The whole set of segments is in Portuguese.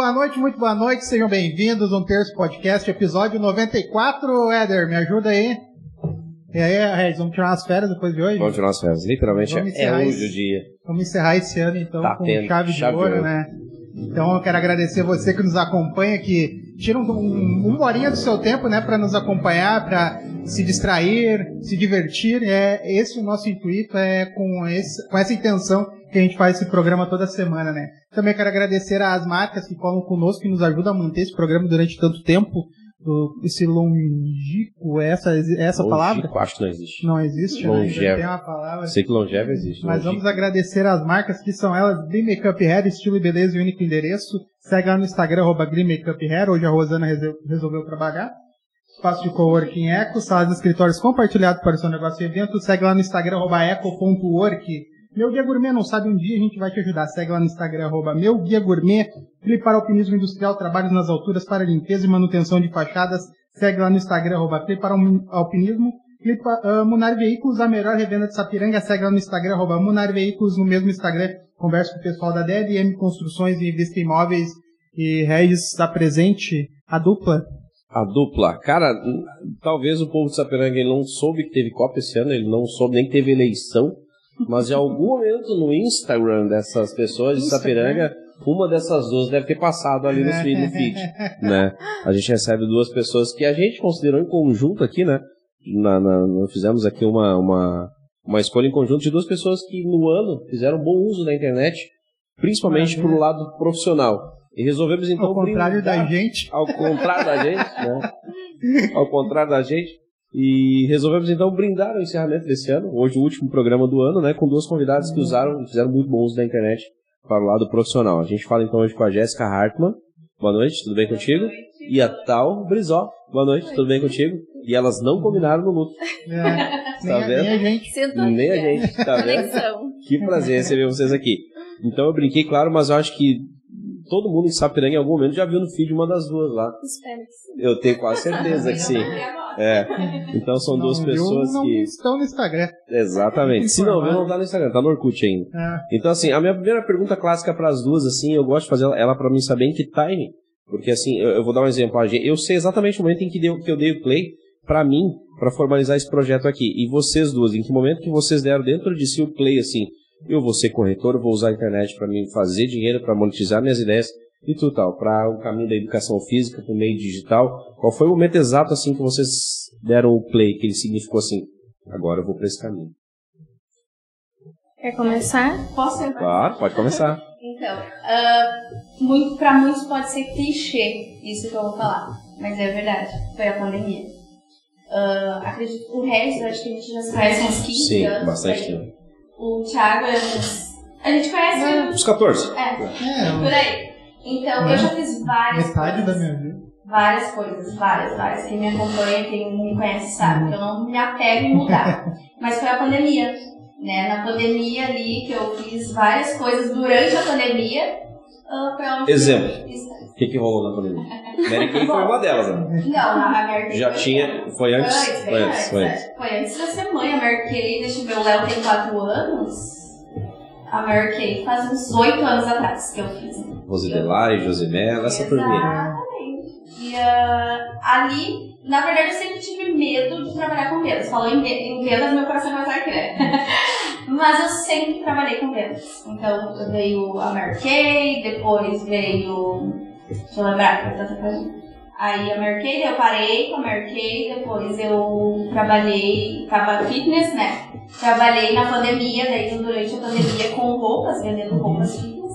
boa noite, muito boa noite, sejam bem-vindos um Terço Podcast, episódio 94. Éder, me ajuda aí. E aí, Regis, vamos tirar umas férias depois de hoje? Vamos tirar umas férias, literalmente Vamos é hoje esse- o dia. Vamos encerrar esse ano então Tá com tendo chave de chave ouro. né? Então eu quero agradecer você que nos acompanha, que tira um, um, uma horinha do seu tempo, né, para nos acompanhar, para se distrair, se divertir. É esse o nosso intuito, é com, esse, com essa intenção que a gente faz esse programa toda semana, né? Também quero agradecer às marcas que colam conosco, que nos ajudam a manter esse programa durante tanto tempo. Do, esse longico, essa, essa palavra? Longevo, Acho que não existe. Não existe, né? Longevo. Já tem uma palavra. Sei que longevo existe. Mas longevo. vamos agradecer as marcas que são elas, Glee Makeup Hair, estilo e beleza e único endereço. Segue lá no Instagram, arroba Glee Makeup Hair. Hoje a Rosana resolveu trabalhar. Espaço de coworking Eco, salas de escritórios compartilhados para o seu negócio e evento. Segue lá no Instagram, arroba eco.work. Meu Guia Gourmet não sabe um dia, a gente vai te ajudar. Segue lá no Instagram, arroba Meu Guia Gourmet. Clipe para alpinismo industrial, trabalhos nas alturas para limpeza e manutenção de fachadas. Segue lá no Instagram, arroba Clipe para alpinismo. Clipa, uh, Munar Veículos, a melhor revenda de Sapiranga. Segue lá no Instagram, arroba Munar Veículos, no mesmo Instagram. Conversa com o pessoal da DLM Construções e Vista Imóveis. E Regis está presente, a dupla. A dupla. Cara, talvez o povo de Sapiranga ele não soube que teve Copa esse ano, ele não soube nem que teve eleição, mas em algum momento no Instagram dessas pessoas de. Sapiranga, uma dessas duas deve ter passado ali no feed, no feed, né? A gente recebe duas pessoas que a gente considerou em conjunto aqui, né? Na, na- nós fizemos aqui uma, uma, uma escolha em conjunto de duas pessoas que no ano fizeram bom uso da internet, principalmente Maravilha. pro lado profissional. E resolvemos então Ao contrário da brindar- gente. ao contrário da gente, né? Ao contrário da gente. E resolvemos então brindar o encerramento desse ano, hoje o último programa do ano, né? Com duas convidadas que usaram, fizeram muito bom uso da internet para o lado profissional. A gente fala então hoje com a Jéssica Hartmann. Boa noite, tudo bem contigo? E a Tal Brizó. Boa noite, tudo bem contigo? E elas não combinaram no luto. É, nem, a, vendo? nem a gente. Sintonia. Nem a gente, tá vendo? Que prazer receber vocês aqui. Então eu brinquei, claro, mas eu acho que todo mundo em Sapiranga em algum momento já viu no feed uma das duas lá. Espero que sim. Eu tenho quase certeza que sim. É. Então são duas Não viu, pessoas não que. estão no Instagram. Exatamente. Se não viu, não tá no Instagram, tá no Orkut ainda. É. Então, assim, a minha primeira pergunta clássica para as duas, assim, eu gosto de fazer ela para mim saber em que timing. Porque, assim, eu, eu vou dar um exemplo. Eu sei exatamente o momento em que, deu, que eu dei o play para mim, para formalizar esse projeto aqui. E vocês duas, em que momento que vocês deram dentro de si o play, assim, eu vou ser corretor, vou usar a internet para me fazer dinheiro, para monetizar minhas ideias e tudo tal, para o caminho da educação física, para o meio digital. Qual foi o momento exato, assim, que vocês deram o play, que ele significou assim, agora eu vou para esse caminho? Quer começar? Posso ir? Claro, pode começar. Então, ah, muito, pra muitos pode ser clichê isso que eu vou falar, mas é verdade, foi a pandemia. Ah, acredito que o Regis, acho que a gente já se conhece uns 15 Sim, anos. bastante por aí. tempo. O Thiago é uns... A gente conhece É. Os 14. é, É, por aí. Então, É. eu já fiz várias metade da coisas. minha vida. Várias coisas, várias, várias. Quem me acompanha, quem me conhece sabe que eu não me apego em mudar. Mas foi a pandemia, né? Na pandemia ali, que eu fiz várias coisas durante a pandemia. foi onde Exemplo. O que, que rolou na pandemia? Mary Kay foi uma delas, né? Não, a Mary Kay Já foi- tinha. Foi antes? Foi Foi antes, foi antes. é. Foi antes de eu ser mãe. A Mary Kay, deixa eu ver, o Léo tem 4 anos. A Mary Kay faz uns 8 anos atrás que eu fiz. Rosidelari, Josimela, essa turminha. Exatamente. E ah, ali, na verdade, eu sempre tive medo de trabalhar com vendas. Falou em, em vendas, meu coração vai estar aqui, né? Mas eu sempre trabalhei com vendas. Então, veio a Mary Kay, depois veio... Deixa eu lembrar, que foi tanta coisa. Aí a Kay, eu parei com a Mary Kay, depois eu trabalhei, tava fitness, né? Trabalhei na pandemia, daí durante a pandemia com roupas, vendendo roupas fitness.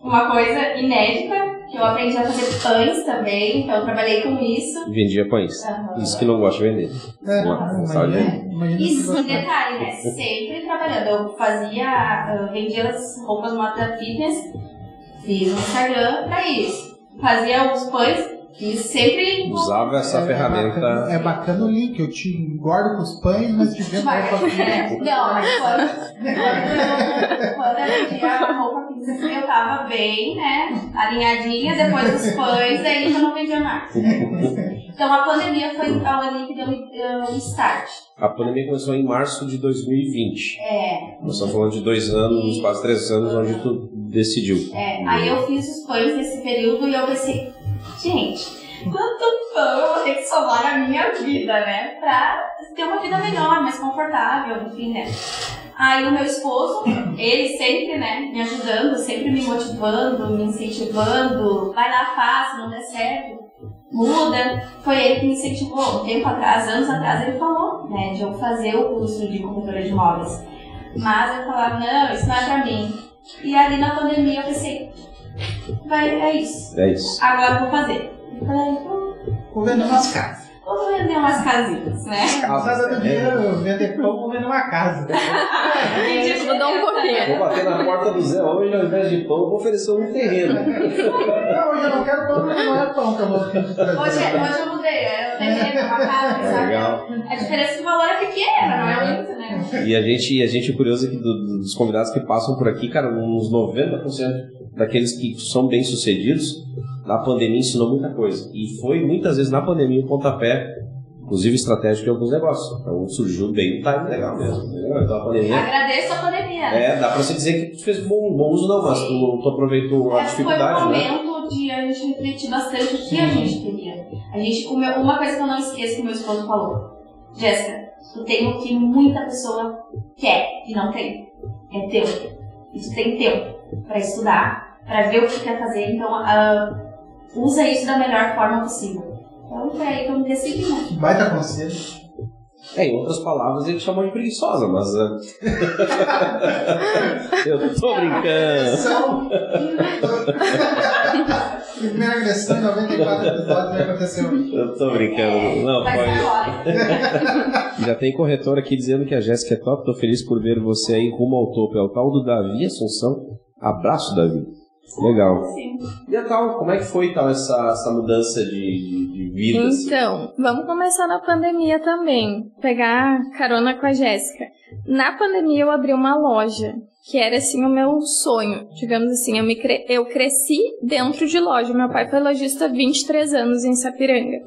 Uma coisa inédita, que eu aprendi a fazer pães também, então eu trabalhei com isso. Vendia pães. Aham. Isso que não gosta de vender. É, Uma- imagina, sabe? Isso, você- detalhe, né? Sempre trabalhando. Eu fazia, eu vendia as roupas no Mata Fitness, fiz um Instagram pra isso. Fazia os pães e sempre. Usava essa É ferramenta. bacana, é bacana o link, eu te engordo com os pães, mas te vendo Mas, roupa é, não, mas quando, quando, quando eu vendia a roupa fitness, eu tava bem, né? Alinhadinha, depois dos pães, aí já não vendia mais. Então a pandemia foi então ali que deu o start. A pandemia começou em março de 2020. É. Nós estamos falando de dois anos, E- quase três anos, onde tu decidiu. É, aí eu fiz os pães nesse período e eu pensei, gente, quanto pão eu vou ter que somar na minha vida, né? Pra ter uma vida melhor, mais confortável, enfim, né? Aí o meu esposo, ele sempre, né, me ajudando, sempre me motivando, me incentivando, vai lá, faz, não der certo, muda. Foi ele que me incentivou. Um tempo atrás, anos atrás, ele falou, né, de eu fazer o curso de corretora de imóveis. Mas eu falava, não, isso não é pra mim. E ali na pandemia eu pensei, vai, é isso. É isso. Agora eu vou fazer. Então, Vou vender umas casas. Vou vender umas casinhas, né? Usar do dinheiro, vender pão, vou vender uma casa. Mudou um pouquinho. Vou bater na porta do Zé hoje, ao invés de pão, eu vou oferecer um terreno. Não, hoje eu não quero pão, porque não é pão que eu vou Hoje, hoje eu mudei, é, eu tenho uma casa, É sabe? legal. A diferença de valor é pequena, não é muito, né? E a gente, a gente é curioso aqui do- do- dos convidados que passam por aqui, cara, uns 90% daqueles que são bem na pandemia ensinou muita coisa. E foi muitas vezes na pandemia o pontapé, inclusive estratégico de alguns negócios. Então surgiu bem um time legal mesmo. entendeu? Então a pandemia. Agradeço a pandemia. né? É, dá pra você dizer que tu fez bom, bom uso, não, mas tu, tu aproveitou a É, foi um dificuldade, né? momento de a gente refletir bastante o que a gente queria. A gente, o meu- uma coisa que eu não esqueço que meu esposo falou. Jéssica, tu tem o que muita pessoa quer e não tem. É teu. E tu tem tempo pra estudar, pra ver o que quer fazer. Então, ah, usa isso da melhor forma possível. Então, foi aí que eu me decidi, né? Baita conselho. É, em outras palavras, ele chamou de preguiçosa, mas. ah, eu tô brincando. Primeira agressão em 94 episódios já aconteceu. Eu tô brincando. Não, Vai foi. ser agora. Já tem corretor aqui dizendo que a Jéssica é top. Tô feliz por ver você aí rumo ao topo. É o tal do Davi Assunção. Abraço, Davi. Legal. Sim. E a tal, como é que foi tal essa, essa mudança de, de, de vida? assim? Então, vamos começar na pandemia também. Pegar carona com a Jéssica. Na pandemia eu abri uma loja, que era assim o meu sonho. Digamos assim, eu, me cre- eu cresci dentro de loja. Meu pai foi lojista há 23 anos em Sapiranga.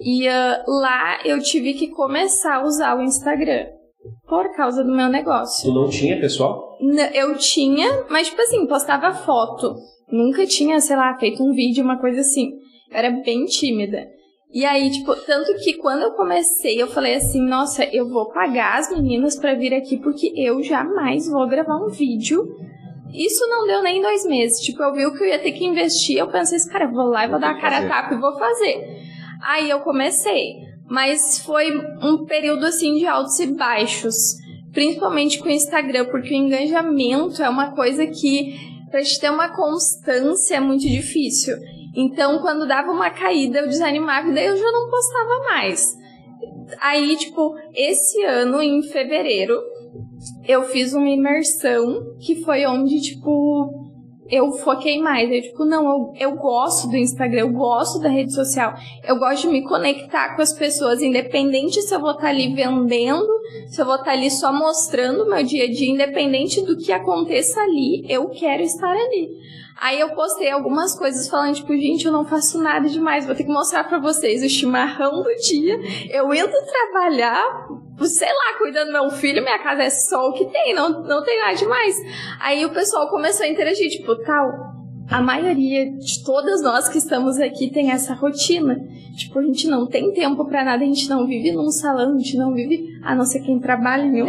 E ah, lá eu tive que começar a usar o Instagram. Por causa do meu negócio. Tu não tinha, pessoal? Eu tinha, mas tipo assim, postava foto. Nunca tinha, sei lá, feito um vídeo, uma coisa assim. Eu era bem tímida. E aí, tipo, tanto que quando eu comecei, eu falei assim, nossa, eu vou pagar as meninas pra vir aqui porque eu jamais vou gravar um vídeo. Isso não deu nem dois meses. Tipo, eu vi o que eu ia ter que investir, eu pensei assim, cara, eu vou lá e vou dar a cara a tapa e vou fazer. Aí eu comecei. Mas foi um período assim de altos e baixos. Principalmente com o Instagram, porque o engajamento é uma coisa que, pra gente ter uma constância, é muito difícil. Então, quando dava uma caída, eu desanimava e daí eu já não postava mais. Aí, tipo, esse ano, em fevereiro, eu fiz uma imersão que foi onde, tipo, eu foquei mais. Eu, tipo, não, eu, eu gosto do Instagram, eu gosto da rede social, eu gosto de me conectar com as pessoas, independente se eu vou estar ali vendendo, se eu vou estar ali só mostrando o meu dia a dia, independente do que aconteça ali, eu quero estar ali. Aí eu postei algumas coisas falando, tipo, gente, eu não faço nada demais, vou ter que mostrar pra vocês o chimarrão do dia. Eu indo trabalhar, sei lá, cuidando do meu filho, minha casa é só o que tem, não, não tem nada demais. Aí o pessoal começou a interagir, tipo, tal, a maioria de todas nós que estamos aqui tem essa rotina. Tipo, a gente não tem tempo pra nada, a gente não vive num salão, a gente não vive, a não ser quem trabalha em um.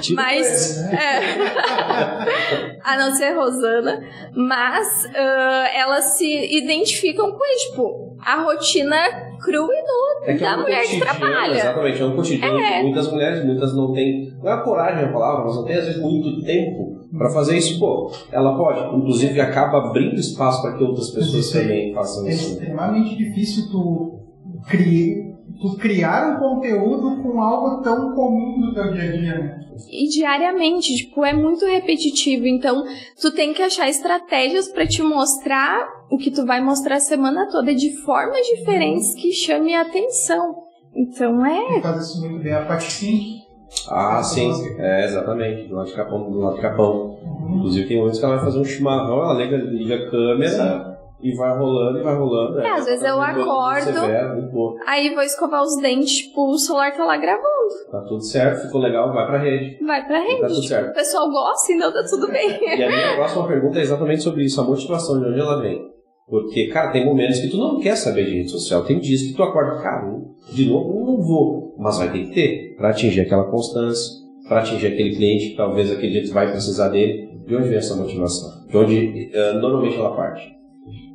Tipo, Mas, é. a não ser Rosana, mas ah, elas se identificam com isso, tipo, a rotina crua e nua É é da um mulher que trabalha. Exatamente, é um cotidiano É. que muitas mulheres, muitas não têm, não é a coragem a palavra, mas não tem às vezes muito tempo pra fazer isso. Pô, ela pode, inclusive acaba abrindo espaço para que outras pessoas aí. também façam É isso. extremamente difícil tu, cri... tu criar um conteúdo com algo tão comum do teu dia a dia, né? E diariamente, tipo, é muito repetitivo. Então, tu tem que achar estratégias pra te mostrar o que tu vai mostrar a semana toda de formas diferentes que chame a atenção. Então, é. Tu faz isso muito bem. A Paty Ah, sim, é, exatamente, do lado de Capão, do lado de Capão. Inclusive tem momentos que ela vai fazer um chimarrão, ela liga, liga a câmera, E vai rolando e vai rolando. É, às vezes eu Tá acordo. severo. Aí vou escovar os dentes, tipo, o celular tá lá gravando. Tá tudo certo, ficou legal, vai pra rede. Vai pra rede. Tá tudo Tipo, certo. o pessoal gosta, então tá tudo bem. E a minha próxima pergunta é exatamente sobre isso, a motivação, de onde ela vem. Porque, cara, tem momentos que tu não quer saber de rede social. Tem dias que tu acorda, cara, de novo eu não vou. Mas vai ter que ter, pra atingir aquela constância, pra atingir aquele cliente que talvez aquele dia tu vai precisar dele. De onde vem essa motivação? De onde eh, normalmente ela parte?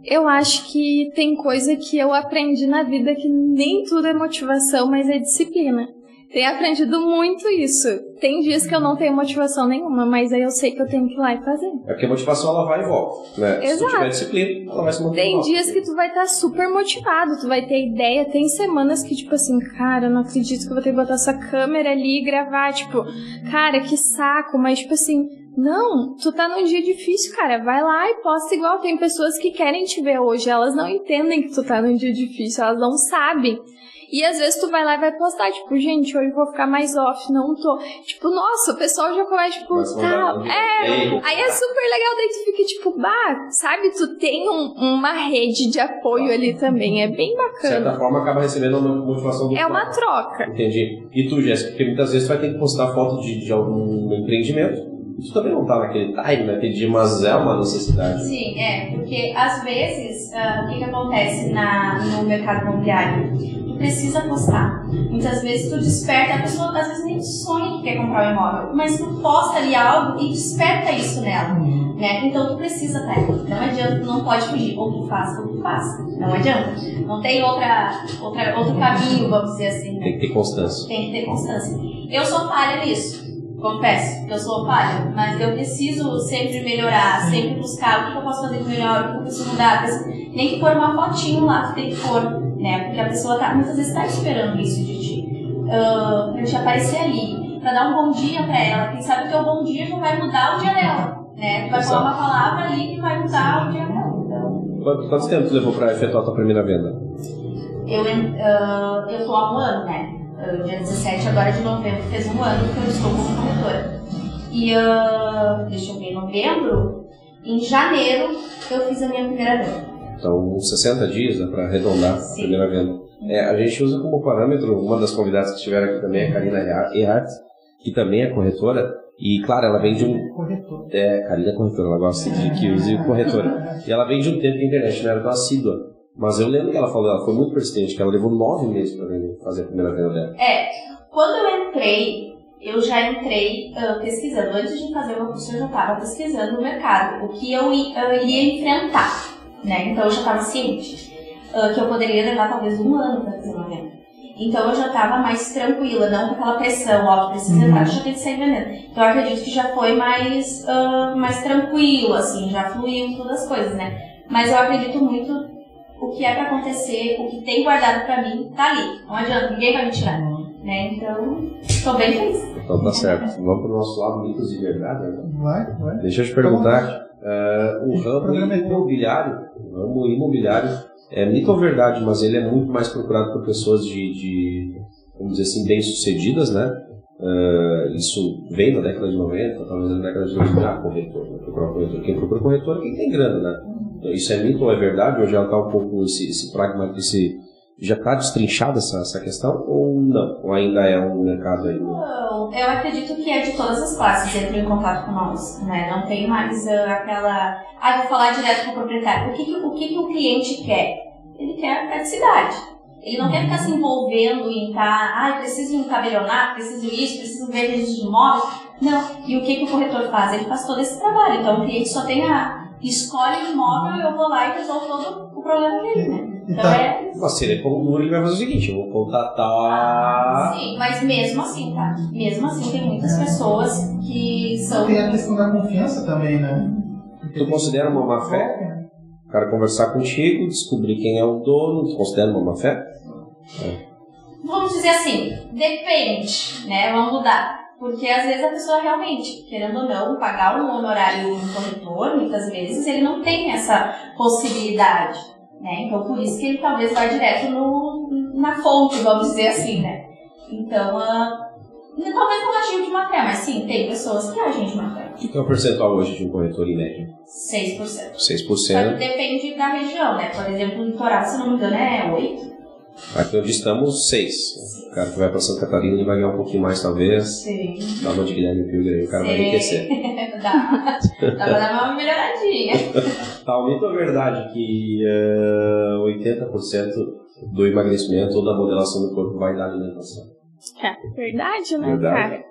Eu acho que tem coisa que eu aprendi na vida que nem tudo é motivação, mas é disciplina. Tenho aprendido muito isso. Tem dias que eu não tenho motivação nenhuma, mas aí eu sei que eu tenho que ir lá e fazer. É porque a motivação ela vai e volta. Né? Se tu Exato. tiver disciplina, ela vai se manter. Tem dias que tu vai estar super motivado, tu vai ter ideia. Tem semanas que, tipo assim, cara, eu não acredito que eu vou ter que botar essa câmera ali e gravar. Tipo, cara, que saco. Mas, tipo assim, não, tu tá num dia difícil, cara. Vai lá e posta igual. Tem pessoas que querem te ver hoje, elas não entendem que tu tá num dia difícil, elas não sabem. E às vezes tu vai lá e vai postar, tipo, gente, hoje eu vou ficar mais off, não tô. Tipo, nossa, o pessoal já começa, tipo, tá. É, Aí é super legal, daí tu fica tipo, bah, sabe? Tu tem um- uma rede de apoio ali também, é bem De certa bacana. forma, acaba recebendo uma motivação do É uma próprio. troca. Entendi. E tu, Jéssica, porque muitas vezes tu vai ter que postar foto de, de algum empreendimento. Tu também não tá naquele time, naquele dia, mas é uma necessidade. Sim, é, porque às vezes ah, o que, que acontece na, no mercado imobiliário? Precisa postar. Muitas vezes tu desperta, a pessoa às vezes nem sonha que quer comprar um imóvel, mas tu posta ali algo e desperta isso nela. Né? Então tu precisa estar ali. Não adianta, tu não pode fugir. Ou tu faz, ou tu faz. Não adianta. Não tem outra, outra, outro caminho, vamos dizer assim. Né? Tem que ter constância. Tem que ter constância. Eu sou falha nisso. Confesso que eu sou falha, mas eu preciso sempre melhorar, sempre buscar o que que eu posso fazer de melhor, o que eu preciso mudar. Nem que pôr uma fotinho lá, tu tem que pôr, né? Porque a pessoa tá, muitas vezes está esperando isso de ti. Ah, pra te aparecer ali, pra dar um bom dia pra ela. Quem sabe o teu bom dia já vai mudar o dia dela, né? Tu vai falar uma palavra ali que vai mudar o dia dela. Então, Quanto, quanto tempo tu levou pra efetuar a tua primeira venda? eu, ah, eu tô há um ano, né? Ah, dia 17 agora de novembro fez um ano que eu estou como corretora. E ah, deixa eu ver, em novembro, em janeiro eu fiz a minha primeira venda. Então, uns 60 dias, né, pra arredondar a Sim. primeira venda. É, a gente usa como parâmetro, uma das convidadas que estiveram aqui também é a Karina Ehart, que também é corretora. E, claro, ela vem de um Corretor. É, Karina é corretora, ela gosta de que use corretora. E ela vem de um tempo a internet não era tão assídua. Mas eu lembro que ela falou, ela foi muito persistente, que ela levou nove meses vender- fazer a primeira venda dela. É, quando eu entrei, eu já entrei ah, pesquisando. Antes de fazer o curso, eu já estava pesquisando o mercado, o que eu i- ah, iria enfrentar, né? Então eu já estava ciente ah, que eu poderia levar talvez um ano para fazer uma venda. Então eu já estava mais tranquila, não com aquela pressão, ó, precisa entrar, já tem que sair vendendo. Então eu acredito que já foi mais, ah, mais tranquilo, assim, já fluiu todas as coisas, né? Mas eu acredito muito o que é para acontecer, o que tem guardado para mim, tá ali. Não adianta, ninguém vai me tirar né? Então, tô bem feliz. Então tá certo. Vamos pro nosso lado mitos de verdade, né? Vai, vai. Deixa eu te perguntar, eh, o ramo é imobiliário, o ramo imobiliário é mito ou verdade, mas ele é muito mais procurado por pessoas de, de vamos dizer assim, bem-sucedidas, né? Eh, isso vem da década de 90, talvez na década de 2000, ah, corretor, né? procurar corretor. Quem procura corretor é quem tem grana, né? Então, isso é mito ou é verdade? Hoje ela tá um pouco, esse, esse pragmatismo, esse, já está destrinchada essa, essa questão ou não? Ou ainda é um mercado ainda? Eu acredito que é de todas as classes entram em contato com nós, né? Não tem mais ah, aquela. Ah, vou falar direto com o proprietário. O que, que, o, que, que cliente quer? Ele quer a praticidade. Ele não quer ficar se envolvendo em estar, ah, preciso encabelionar, preciso isso, preciso ver registro de imóvel. Não. E o que, que o corretor faz? Ele faz todo esse trabalho. Então o cliente só tem a. Escolhe o imóvel, eu vou lá e resolvo todo o problema dele, né? Então Então, é. Se ele for ele vai fazer o seguinte, eu vou contatar... Sim, mas mesmo assim, tá? Mesmo assim, tem muitas pessoas que são. Tem a questão da confiança também, né? Tu considera uma má fé? O cara conversar contigo, descobrir quem é o dono, tu considera uma má fé? Vamos dizer assim, depende, né? Vamos mudar. Porque às vezes a pessoa realmente, querendo ou não, pagar um honorário no corretor, muitas vezes ele não tem essa possibilidade, né? Então por isso que ele talvez vá direto no, na fonte, vamos dizer assim, né? Então, ah, Talvez não agir de má fé, mas sim, tem pessoas que agem de má fé. O que é o percentual hoje de um corretor em média? 6%. Só 6%. que depende da região, né? Por exemplo, no litoral, se não me engano, é 8%. Aqui onde estamos, 6. O cara que vai pra Santa Catarina ele vai ganhar um pouquinho mais, talvez. Sim. Dá uma de Guilherme Pilgrim, o cara vai enriquecer. Dá. Dá pra dar uma melhoradinha. Tá, o mito é verdade que eh, 80% do emagrecimento ou da modelação do corpo vai da alimentação. É verdade, né, Verdade. cara?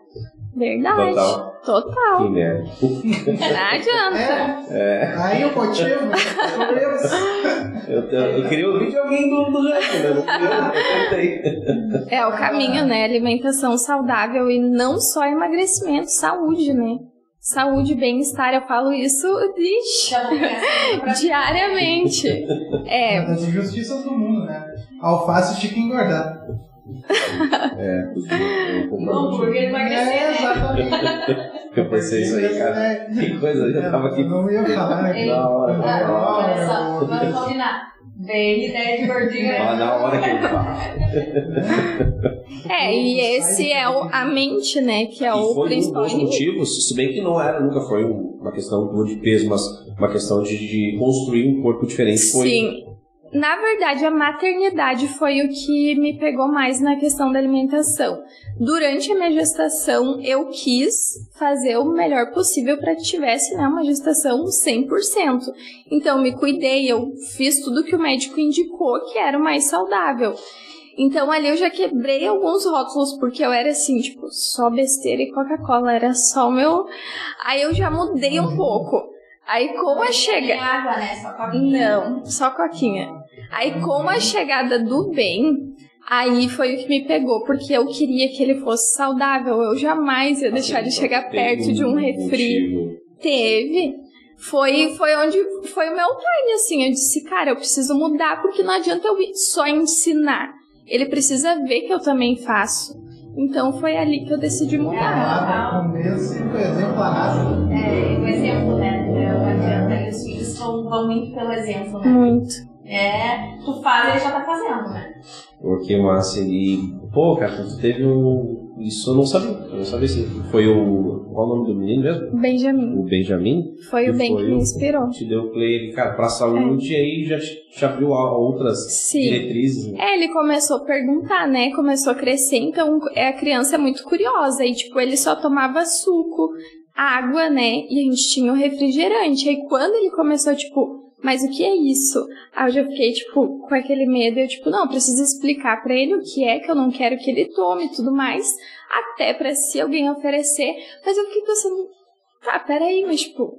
Verdade. Total. Total. Que merda. Não adianta. É. Aí o motivo eu. Eu, eu, queria ouvir de alguém do, do jeito, né? Não fui eu, eu tentei. É o caminho, né? Alimentação saudável e não só emagrecimento, saúde, né? Saúde, bem-estar, eu falo isso ixi, começar pra diariamente. É, Uma das injustiças do mundo, né? Alface tinha que engordar. É, eu um hambúrguer emagrecer, É, né? exatamente. Eu pensei isso aí, cara. Que coisa, eu já tava aqui. Eu não ia falar, né? Da hora, ah, hora. Olha só, vamos combinar. Bem ideia de gordinho. né? Ah, na hora que ele fala. é, e esse é o, a mente, né? Que é E o foi um principal dos motivos, se bem que não era, nunca foi um- uma questão de peso, mas uma questão de, de construir um corpo diferente. Foi Sim. Na verdade, a maternidade foi o que me pegou mais na questão da alimentação. Durante a minha gestação, eu quis fazer o melhor possível para que tivesse né, uma gestação 100%. Então, me cuidei, eu fiz tudo que o médico indicou que era o mais saudável. Então, ali eu já quebrei alguns rótulos, porque eu era assim, tipo, só besteira e Coca-Cola, era só o meu. Aí eu já mudei um pouco. Aí, com a chegada. água, né? Só coquinha. Não, só coquinha. Aí, com a chegada do bem, aí foi o que me pegou, porque eu queria que ele fosse saudável. Eu jamais ia deixar ele chegar Tem perto de um refri. motivo. Teve. Foi, foi onde foi o meu time, assim. Eu disse, cara, eu preciso mudar, porque não adianta eu só ensinar. Ele precisa ver que eu também faço. Então foi ali que eu decidi mudar. Ah, começo do exemplo a raça. É, o exemplo, né? Adianta. E os filhos vão, vão muito pelo exemplo, né? Muito. É, tu faz, ele já tá fazendo, né? Pô, que massa. E, pô, cara, tu teve um. Isso eu não sabia. Eu não sabia se foi o. Qual o nome do menino mesmo? Benjamin. O Benjamin? Foi o foi que me inspirou. Te deu play ele, cara, pra saúde e aí já te abriu a outras Sim. diretrizes. né? É, ele começou a perguntar, né? Começou a crescer, então é, a criança é muito curiosa. E, tipo, ele só tomava suco, água, né? E a gente tinha o refrigerante. Aí quando ele começou, tipo, mas o que é isso? Aí eu já fiquei, tipo, com aquele medo. Eu, tipo, não, preciso explicar pra ele o que é que eu não quero que ele tome e tudo mais. Até pra se alguém oferecer. Mas eu fiquei pensando, tá, peraí, mas, tipo,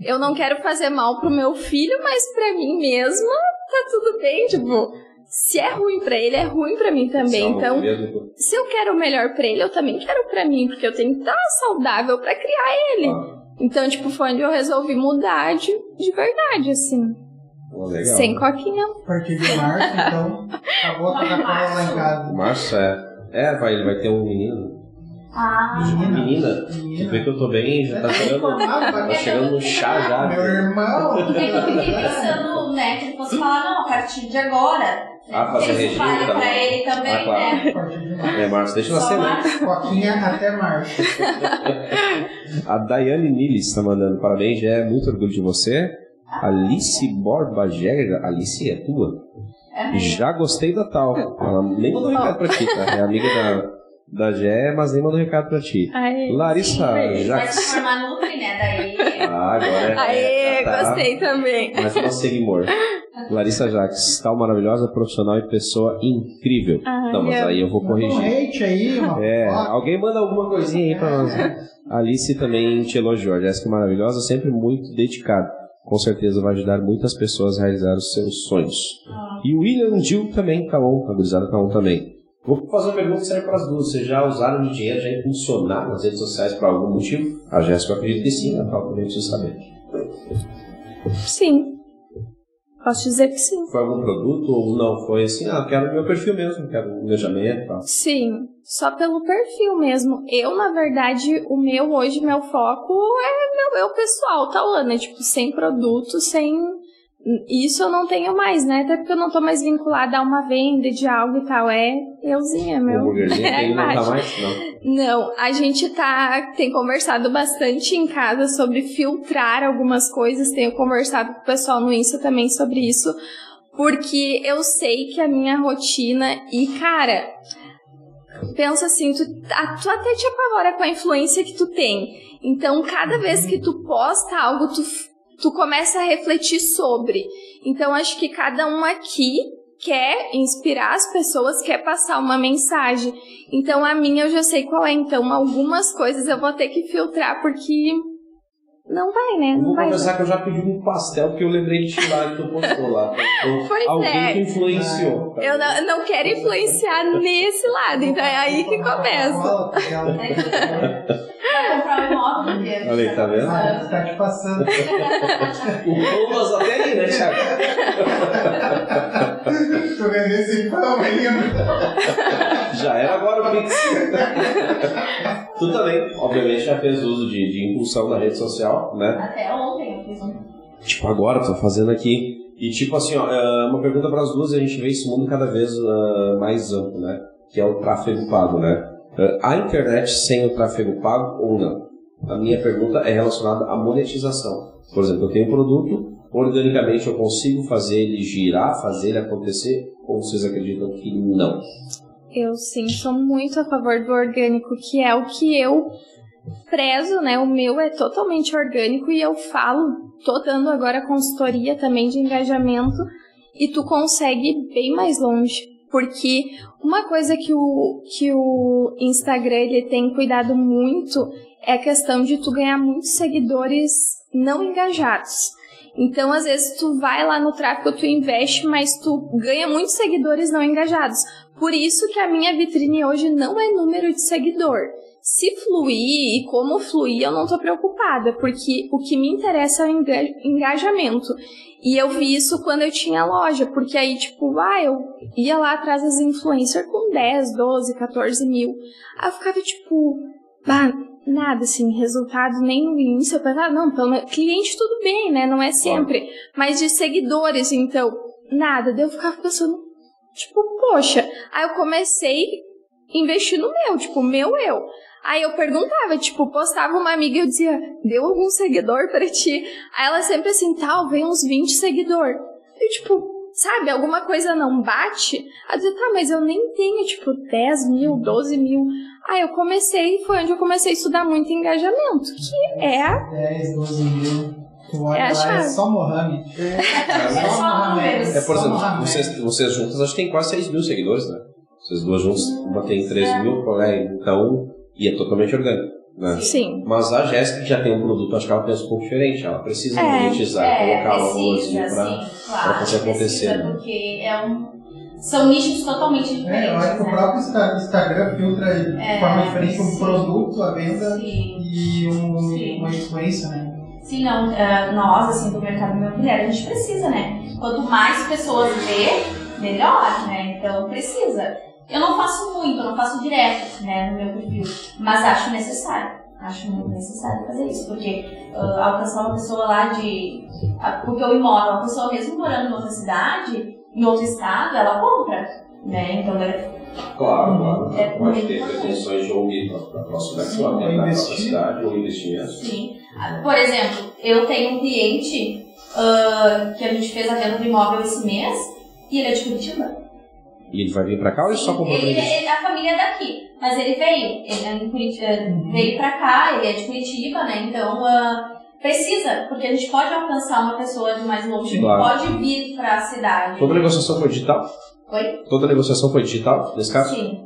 eu não quero fazer mal pro meu filho, mas pra mim mesma tá tudo bem, tipo, se é ruim pra ele, é ruim pra mim também. Então, se eu quero o melhor pra ele, eu também quero pra mim, porque eu tenho que estar saudável pra criar ele. Ah, Então, tipo, foi onde eu resolvi mudar de, de verdade, assim. legal. Sem coquinha. A partir de março, então, acabou a Coca-Cola lá em casa. Março é. É, vai, ele vai ter um menino. Ah, Menina. Tu vê que eu tô bem, já tá chegando. Tá chegando no chá já. Meu irmão. É que eu fiquei pensando, né, que ele fosse falar, não, a partir de agora. Ah, fazer Isso regime vale também. pra ele também, Ah, claro. né? A partir de março. É, Março, deixa ela ser, né? Coquinha até março. A Daiane Nilis tá mandando parabéns, já é muito orgulho de você. Alice Borba Jäger, Alice é tua? Já gostei da tal. Ela nem mandou recado pra ti, tá? É amiga da, da Gé, mas nem mandou recado pra ti. Ai, Larissa Vai Jax. se formar Nutri, né? Daí. Ah, agora é. Aê, tá, tá. gostei também. Mais uma seguimor. Larissa Jax, tal maravilhosa, profissional e pessoa incrível. Ai, Não, mas eu- aí eu vou um corrigir. hate aí, uma É, alguém manda alguma coisinha aí pra nós. Alice também te elogiou. Jéssica é maravilhosa, sempre muito dedicada. Com certeza vai ajudar muitas pessoas a realizar os seus sonhos. E o William Gil também tá on, a gurizada tá on também. Vou fazer uma pergunta que serve para as duas. Vocês já usaram de dinheiro já impulsionar nas redes sociais por algum motivo? A Jéssica acredita que sim, a também precisa saber. Sim. Posso dizer que sim. Foi algum produto ou não? Foi assim, ah, quero meu perfil mesmo, quero o engajamento e tal. Sim, só pelo perfil mesmo. Eu, na verdade, o meu hoje, meu foco é meu eu pessoal, Tauana. Tipo, sem produto, sem Isso eu não tenho mais, né? Até porque eu não tô mais vinculada a uma venda de algo e tal. É euzinha, meu. É a tem, não tá imagem. mais? Não. Não, a gente tá tem conversado bastante em casa sobre filtrar algumas coisas. Tenho conversado com o pessoal no Insta também sobre isso, porque eu sei que a minha rotina e cara, pensa assim, tu, a- tu até te apavora com a influência que tu tem. Então, cada vez que tu posta algo, tu, tu começa a refletir sobre. Então, acho que cada um aqui quer inspirar as pessoas, quer passar uma mensagem. Então, a minha eu já sei qual é. Então, algumas coisas eu vou ter que filtrar porque não vai, né? Eu Não vou vai. confessar que eu já pedi um pastel porque eu lembrei de ti lá que tu postou lá. Então, Pois alguém é. que influenciou. Eu não, não quero influenciar nesse lado, então é aí que começa. Vai comprar um imóvel porque. Olha aí, tá vendo? Ah, tá te passando. O Thomas até aí, né, Thiago? Tu vender esse pão ainda. Já era agora o Pix. tu também, obviamente, já fez uso de, de impulsão na rede social, né? Até ontem eu fiz um. Tipo, agora, tô fazendo aqui. E tipo assim, ó, é, uma pergunta para as duas, a gente vê esse mundo cada vez ah, mais amplo, né? Que é o tráfego pago, né? A internet sem o tráfego pago ou não? A minha pergunta é relacionada à monetização. Por exemplo, eu tenho um produto, organicamente eu consigo fazer ele girar, fazer ele acontecer, ou vocês acreditam que não? Eu sim sou muito a favor do orgânico, que é o que eu prezo, né? O meu é totalmente orgânico e eu falo, tô dando agora consultoria também de engajamento e tu consegue ir bem mais longe. Porque uma coisa que o, que o Instagram ele tem cuidado muito é a questão de tu ganhar muitos seguidores não engajados. Então, às vezes, tu vai lá no tráfego, tu investe, mas tu ganha muitos seguidores não engajados. Por isso que a minha vitrine hoje não é número de seguidor. Se fluir e como fluir, eu não tô preocupada, porque o que me interessa é o enga- engajamento. E eu vi isso quando eu tinha loja, porque aí, tipo, ah, eu ia lá atrás das influencers com 10, 12, 14 mil. Aí eu ficava, tipo, ah, nada, assim, resultado nem no início. Eu pensava, não, pelo menos, cliente tudo bem, né? Não é sempre. Mas de seguidores, então, nada. Daí eu ficava pensando, tipo, poxa. Aí eu comecei a investir no meu, tipo, meu eu. Aí eu perguntava, tipo, postava uma amiga e eu dizia, deu algum seguidor pra ti? Aí ela sempre assim, tal, vem uns 20 seguidor. Eu, tipo, sabe, alguma coisa não bate? Aí eu dizia, tá, mas eu nem tenho, tipo, 10 mil, 12 mil. Aí eu comecei, foi onde eu comecei a estudar muito engajamento, que é a 10, 12 mil. Tu olha É lá, é só Mohamed. É só números. É, por Só exemplo, Mohamed. vocês, vocês juntas acho que tem quase 6 mil seguidores, né? Vocês duas juntas, uma tem 3 mil, né? Então, e é totalmente orgânico, né? Sim. Mas a Jéssica, que já tem um produto, acho que ela pensa um pouco diferente. Ela precisa É. monetizar, É, colocar precisa, valorzinho pra... sim, claro. pra fazer acontecer, precisa, né? Porque é um, são nichos totalmente É, eu diferentes. acho que o né? próprio Insta- Instagram filtra de É, forma diferente um sim. produto, a venda Sim. e um- Sim. uma influência, né? Sim, não, eh, nós, assim, do mercado imobiliário, a gente precisa, né? Quanto mais pessoas vê, melhor, né? Então precisa. Eu não faço muito, eu não faço direto, né, no meu perfil, mas acho necessário. Acho muito necessário fazer isso, porque ah, alcançar uma pessoa lá de. porque o imóvel, a pessoa mesmo morando em outra cidade, em outro estado, ela compra, né? Então é, Claro, claro. É Pode ter pretensões de ouvir para a próxima Sim, cidade, ou investimento. Sim. Ah, Por exemplo, eu tenho um cliente ah, que a gente fez a venda do imóvel esse mês e ele é de Curitiba. E ele vai vir pra cá ou ele só comprou pra ele, investir? ele- a família é daqui, mas ele veio. Ele é de Curitiba, veio pra cá, ele é de Curitiba, né? Então ah, precisa, porque a gente pode alcançar uma pessoa de mais longe que Claro. pode vir pra cidade. Toda a negociação foi digital? Foi? Toda a negociação foi digital, nesse caso? Sim.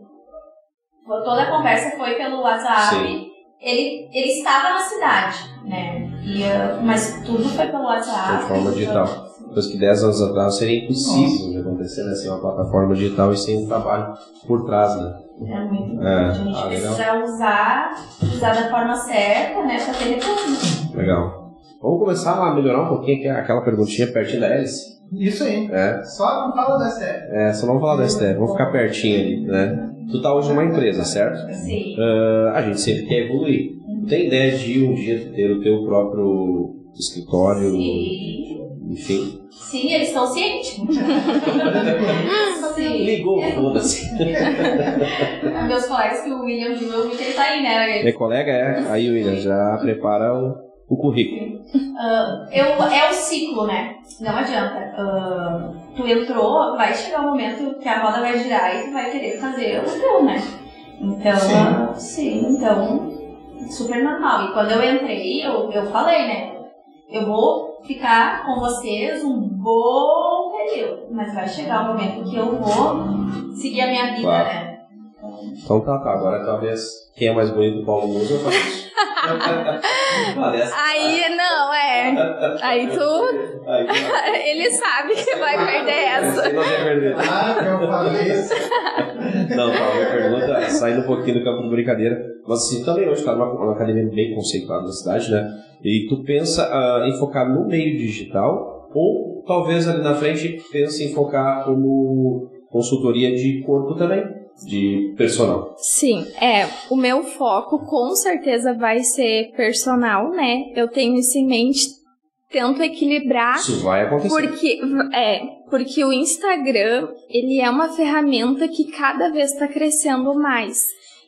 Toda a conversa foi pelo WhatsApp. Sim. Ele, ele estava na cidade, né? E, ah, mas tudo foi pelo WhatsApp. Foi de forma digital. Coisa que 10 anos atrás seria impossível de acontecer, né? Sem uma plataforma digital e sem um trabalho por trás, né? É muito importante. É. A gente Ah, legal. precisa usar, usar da forma certa, né? Pra ter retorno. Legal. Vamos começar a melhorar um pouquinho aqui, aquela perguntinha pertinho da hélice. Isso aí. É, Só não fala da série. é só vamos falar da STF, vamos ficar pertinho ali, né? Tu tá hoje numa empresa, certo? Sim. Ah, a gente sempre quer evoluir. Tem ideia de um dia ter o teu próprio escritório? Sim. Enfim. Sim, eles estão cientes. Sim. Ligou, foda-se. Meus colegas que o William de novo, que ele tá aí, né? É colega? É. Aí, William, já prepara o, o currículo. Ah, eu, é o ciclo, né? Não adianta. Ah, tu entrou, vai chegar um momento que a roda vai girar e tu vai querer fazer o teu, né? Então, Sim. ah, sim, então, super normal. E quando eu entrei, eu, eu falei, né? Eu vou ficar com vocês um bom período, mas vai chegar o momento que eu vou seguir a minha vida, Claro. né? Então tá, tá. Agora talvez quem é mais bonito, o Paulo Musa, eu faço isso. Aí, não, é. Aí tu. Aí, tá. Ele sabe que vai perder essa. Não vai perder. Ah, que eu falei isso. Não, tá, minha pergunta é, saindo um pouquinho do campo de brincadeira, mas assim, também hoje está numa, numa academia bem conceituada na cidade, né? E tu pensa ah, em focar no meio digital ou talvez ali na frente pense em focar como consultoria de corpo também, de personal. Sim, é. O meu foco com certeza vai ser personal, né? Eu tenho isso em mente. Tento equilibrar Isso vai acontecer. Porque é, porque o Instagram, ele é uma ferramenta que cada vez está crescendo mais.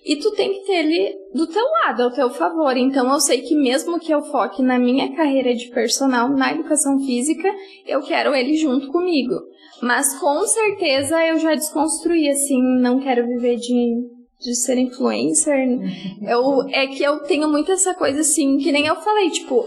E tu tem que ter ele do teu lado, ao teu favor. Então eu sei que mesmo que eu foque na minha carreira de personal, na educação física, eu quero ele junto comigo. Mas com certeza eu já desconstruí assim, não quero viver de de ser influencer. Eu é que eu tenho muito essa coisa assim, que nem eu falei, tipo,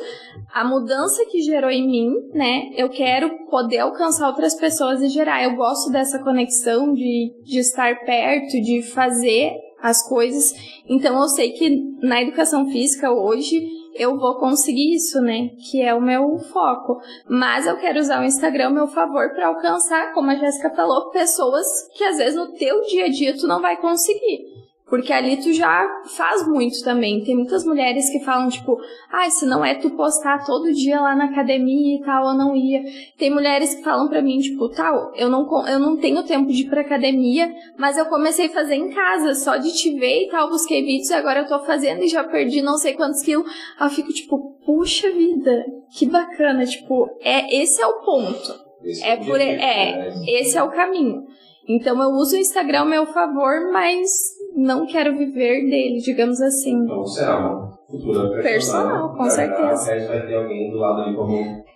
a mudança que gerou em mim, né? Eu quero poder alcançar outras pessoas e gerar. Eu gosto dessa conexão de, de estar perto, de fazer as coisas. Então eu sei que na educação física hoje eu vou conseguir isso, né? Que é o meu foco. Mas eu quero usar o Instagram a meu favor para alcançar, como a Jéssica falou, pessoas que às vezes no teu dia a dia tu não vai conseguir. Porque ali tu já faz muito também. Tem muitas mulheres que falam, tipo, ai, se não é tu postar todo dia lá na academia e tal, eu não ia. Tem mulheres que falam pra mim, tipo, tal, eu não, eu não tenho tempo de ir pra academia, mas eu comecei a fazer em casa, só de te ver e tal, busquei vídeos e agora eu tô fazendo e já perdi não sei quantos quilos. Aí eu fico, tipo, puxa vida, que bacana, tipo, é, esse é o ponto. Esse É o por é, né? esse é o caminho. Então eu uso o Instagram ao meu favor, mas não quero viver dele, digamos assim. Então será uma futura personal. Personal, com certeza. O resto vai ter alguém do lado ali como.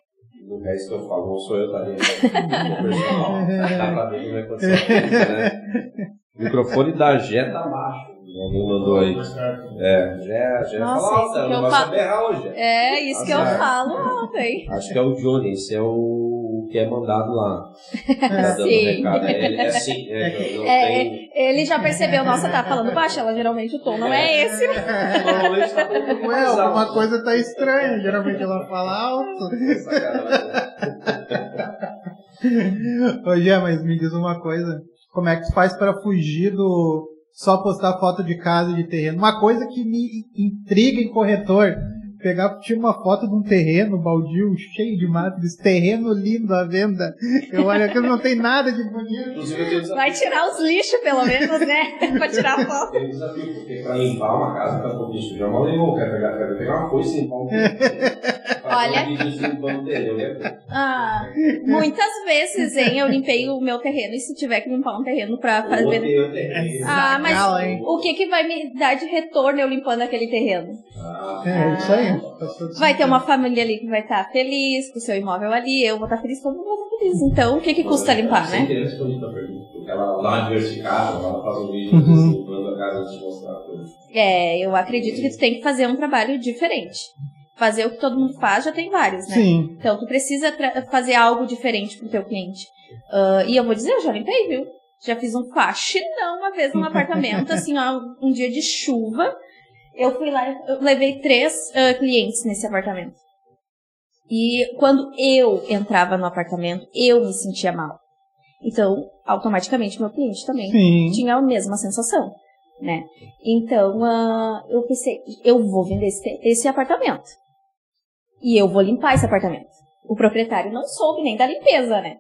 No resto que eu falo, não sou eu, tá personal. Dá pra ver que vai acontecer. né? O microfone da Jé tá baixo. Alguém mandou aí. É, Jé, Jé fala isso alta, não vai fa- saber errar hoje. É, isso que eu falo ontem. Acho que é o Johnny, esse é o que é mandado lá. Tá dando Sim. recado. É, ele- é sim, é, não É, tem. Ele já percebeu, nossa, tá falando baixo, ela geralmente o tom não é esse. Normalmente tá mais alto. alguma coisa tá estranha. Geralmente ela fala alto. Ô, Gê, mas me diz uma coisa. Como é que tu faz pra fugir do só postar foto de casa e de terreno? Uma coisa que me intriga em corretor. Pegar, tira uma foto de um terreno baldio, cheio de mato, terreno lindo à venda. Eu olho aquilo, não tem nada de bonito. Vai tirar os lixos, pelo menos, né? pra tirar a foto. Tem um desafio, porque pra limpar uma casa, tá um pouquinho sujar uma limão, quero pegar, quero pegar uma foice e limpar um Olha. né? Ah, muitas vezes, hein, eu limpei o meu terreno e se tiver que limpar um terreno pra fazer. Eu tenho. Ah, mas o que que vai me dar de retorno eu limpando aquele terreno? Ah, É, isso aí. Vai ter uma família ali que vai estar feliz com o seu imóvel ali, eu vou estar feliz, todo mundo vai estar feliz. Então, o que que custa limpar, né? ela dá uma diversificada, ela faz um vídeo Uhum. assim, limpando a casa antes de mostrar tudo. É, eu acredito que tu tem que fazer um trabalho diferente. Fazer o que todo mundo faz já tem vários, né? Sim. Então, tu precisa fazer algo diferente pro teu cliente. Ah, e eu vou dizer, eu já limpei, viu? Já fiz um faxinão uma vez num apartamento, assim, ó, um dia de chuva. Eu fui lá, eu levei três ah, clientes nesse apartamento. E quando eu entrava no apartamento, eu me sentia mal. Então, automaticamente, meu cliente também Sim. tinha a mesma sensação, né? Então, ah, eu pensei, eu vou vender esse, esse apartamento. E eu vou limpar esse apartamento. O proprietário não soube nem da limpeza, né?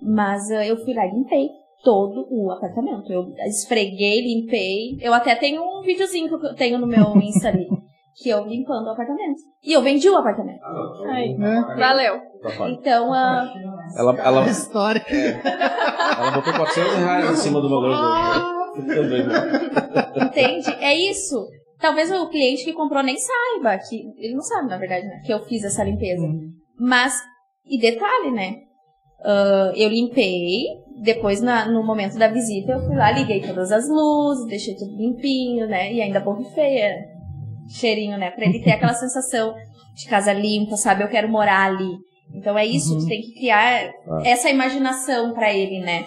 Mas ah, eu fui lá e limpei todo o apartamento. Eu esfreguei, limpei. Eu até tenho um videozinho que eu tenho no meu Insta ali. que eu limpando o apartamento. E eu vendi o apartamento. Aí. É. Valeu. Tá. Então, ah, Ela, ela, História. ela botou 400 reais em cima do valor do. Também, né? entende? É isso. Talvez o cliente que comprou nem saiba, que ele não sabe, na verdade, né, que eu fiz essa limpeza. Mas, e detalhe, né? Ah, eu limpei, depois na- no momento da visita eu fui lá, liguei todas as luzes, deixei tudo limpinho, né? E ainda borrifei é, cheirinho, né? Pra ele ter aquela sensação de casa limpa, sabe? Eu quero morar ali. Então é isso, Uhum. tu tem que criar Ah. essa imaginação pra ele, né?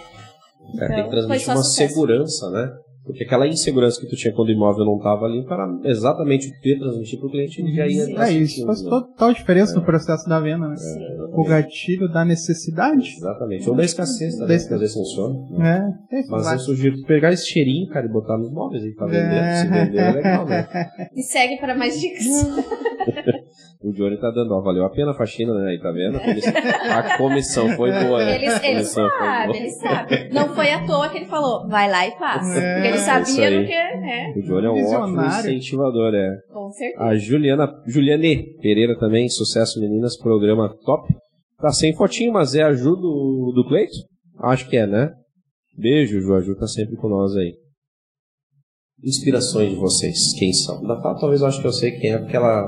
É, tem que Então, transmitir uma sucesso. segurança, né? Porque aquela insegurança que tu tinha quando o imóvel não estava limpo era exatamente o que tu ia transmitir pro cliente e já ia É isso, faz né? total diferença no processo da venda, né? Sim. O gatilho da necessidade. Exatamente. Ou da escassez Da às vezes funciona. né? É, é. Mas eu sugiro tu pegar esse cheirinho, cara, e botar nos móveis e tá vendendo. É. Se vender é legal, né? Me segue para mais dicas. O Johnny tá dando, ó, valeu a pena a faxina, né? Aí tá vendo? A comissão, a comissão foi boa, né? Ele, A ele comissão foi sabe, boa. ele sabe. Não foi à toa que ele falou, vai lá e faça. É, Porque ele sabia do que, né? O Johnny é um ótimo incentivador, é. Com certeza. A Juliana, Juliane Pereira também, sucesso meninas, programa top. Tá sem fotinho, mas é a Ju do, do Cleito? Acho que é, né? Beijo, Ju. A Ju tá sempre com nós aí. Inspirações de vocês, quem são? Da Tá, talvez eu acho que eu sei quem é, porque ela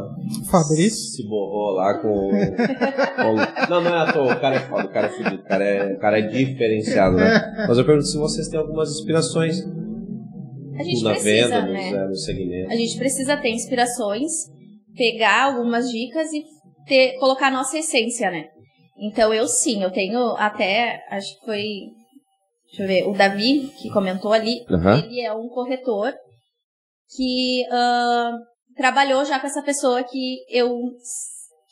Fabrício. se borrou lá com. com- Não, não é à toa, o cara é foda, o cara é fudido, o cara é, o cara é diferenciado, né? Mas eu pergunto se vocês têm algumas inspirações A gente na precisa, venda, né? é, no segmento. A gente precisa ter inspirações, pegar algumas dicas e ter, colocar a nossa essência, né? Então eu sim, eu tenho até, acho que foi, deixa eu ver, o Davi que comentou ali, Aham. ele é um corretor que ah, trabalhou já com essa pessoa que eu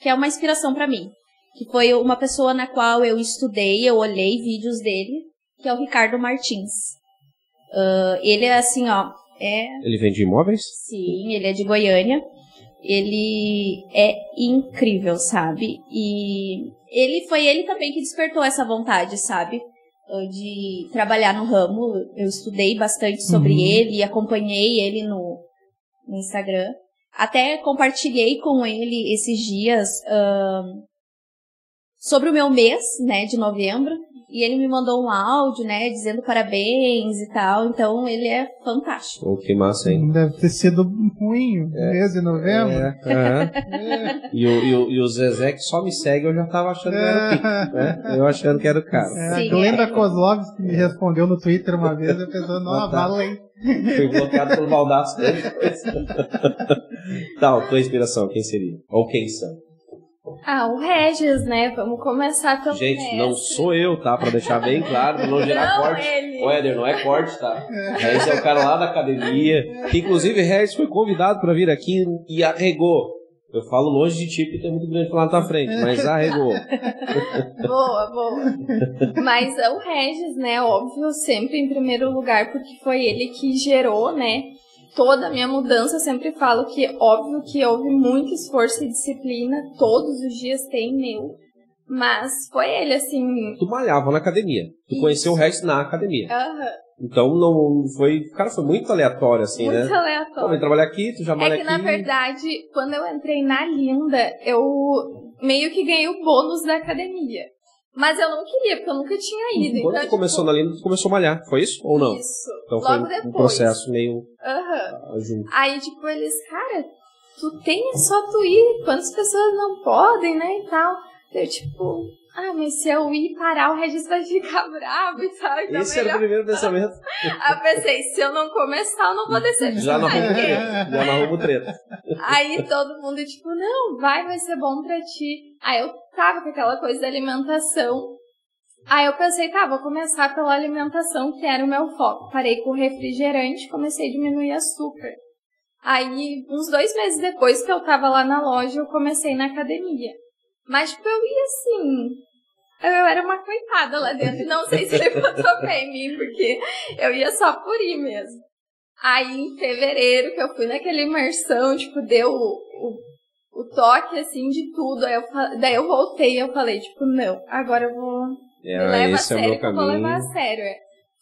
que é uma inspiração pra mim, que foi uma pessoa na qual eu estudei, eu olhei vídeos dele, que é o Ricardo Martins. Ah, ele é assim, ó, é Ele vende imóveis? Sim, ele é de Goiânia. Ele é incrível, sabe? E ele foi ele também que despertou essa vontade, sabe? Ah, De trabalhar no ramo. Eu estudei bastante sobre Uhum. ele e acompanhei ele no, no Instagram. Até compartilhei com ele esses dias ahn, sobre o meu mês, né, de novembro. E ele me mandou um áudio, né, dizendo parabéns e tal. Então ele é fantástico. Ou que massa, hein? Deve ter sido ruim o mês de novembro. É, aham. E o, e, o, e o Zezé que só me segue, eu já tava achando que era o Pique, né? Eu achando que era o cara. É, a Sim, Glenda é. Kozlovski me respondeu no Twitter uma vez e pensou, Ah, não, tá. valeu. Fui bloqueado pelo baldaço dele. tá, tua inspiração, quem seria? Ou quem são? Ah, o Regis, né? Vamos começar pelo Gente, mestre. não sou eu, tá? Pra deixar bem claro, pra não gerar Não, corte. ele. Ô, Éder, não é corte, tá? Regis é o cara lá da academia, que inclusive Regis foi convidado pra vir aqui e arregou. Eu falo longe de ti porque tem muito grande lá na tua frente, mas arregou. Boa, boa. Mas é o Regis, né? Óbvio, sempre em primeiro lugar, porque foi ele que gerou, né? Toda a minha mudança. Eu sempre falo que, óbvio, que houve muito esforço e disciplina. Todos os dias tem meu. Mas foi ele, assim. Tu malhava na academia. Tu Isso. conheceu o Regis na academia. aham, Então não foi. Cara, foi muito aleatório, assim, muito né? Pô, aleatório. vem trabalhar aqui, tu já malha É que, aqui. na verdade, quando eu entrei na Linda, eu meio que ganhei o bônus da academia. Mas eu não queria, porque eu nunca tinha ido. Quando então, tu começou tipo, na linda, tu começou a malhar, foi isso? Ou não? Isso. Então Logo foi um depois. processo meio Aham. ah, junto. Aí, tipo, eles, cara, tu tem é só tu ir, quantas pessoas não podem, né, e tal. Eu, tipo, ah, mas se eu ir parar, o Regis vai ficar bravo e tal. Então, Esse era o primeiro pensamento. Aí eu pensei, se eu não começar, eu não vou decepcionar Já não arrumo treta. Já não arrumo treta. Aí todo mundo, tipo, não, vai, vai ser bom pra ti. Aí eu tava com aquela coisa da alimentação. Aí eu pensei, tá, vou começar pela alimentação, que era o meu foco. Parei com o refrigerante, comecei a diminuir açúcar. Aí, uns dois meses depois que eu tava lá na loja, eu comecei na academia. Mas, tipo, eu ia assim. Eu era uma coitada lá dentro. Não sei se botou fé em mim, porque eu ia só por ir mesmo. Aí, em fevereiro, que eu fui naquela imersão, tipo, deu o, o, o toque, assim, de tudo. Aí eu, daí eu voltei e eu falei, tipo, não, agora eu vou... É, me leva a é o sério, que eu vou levar a sério. é.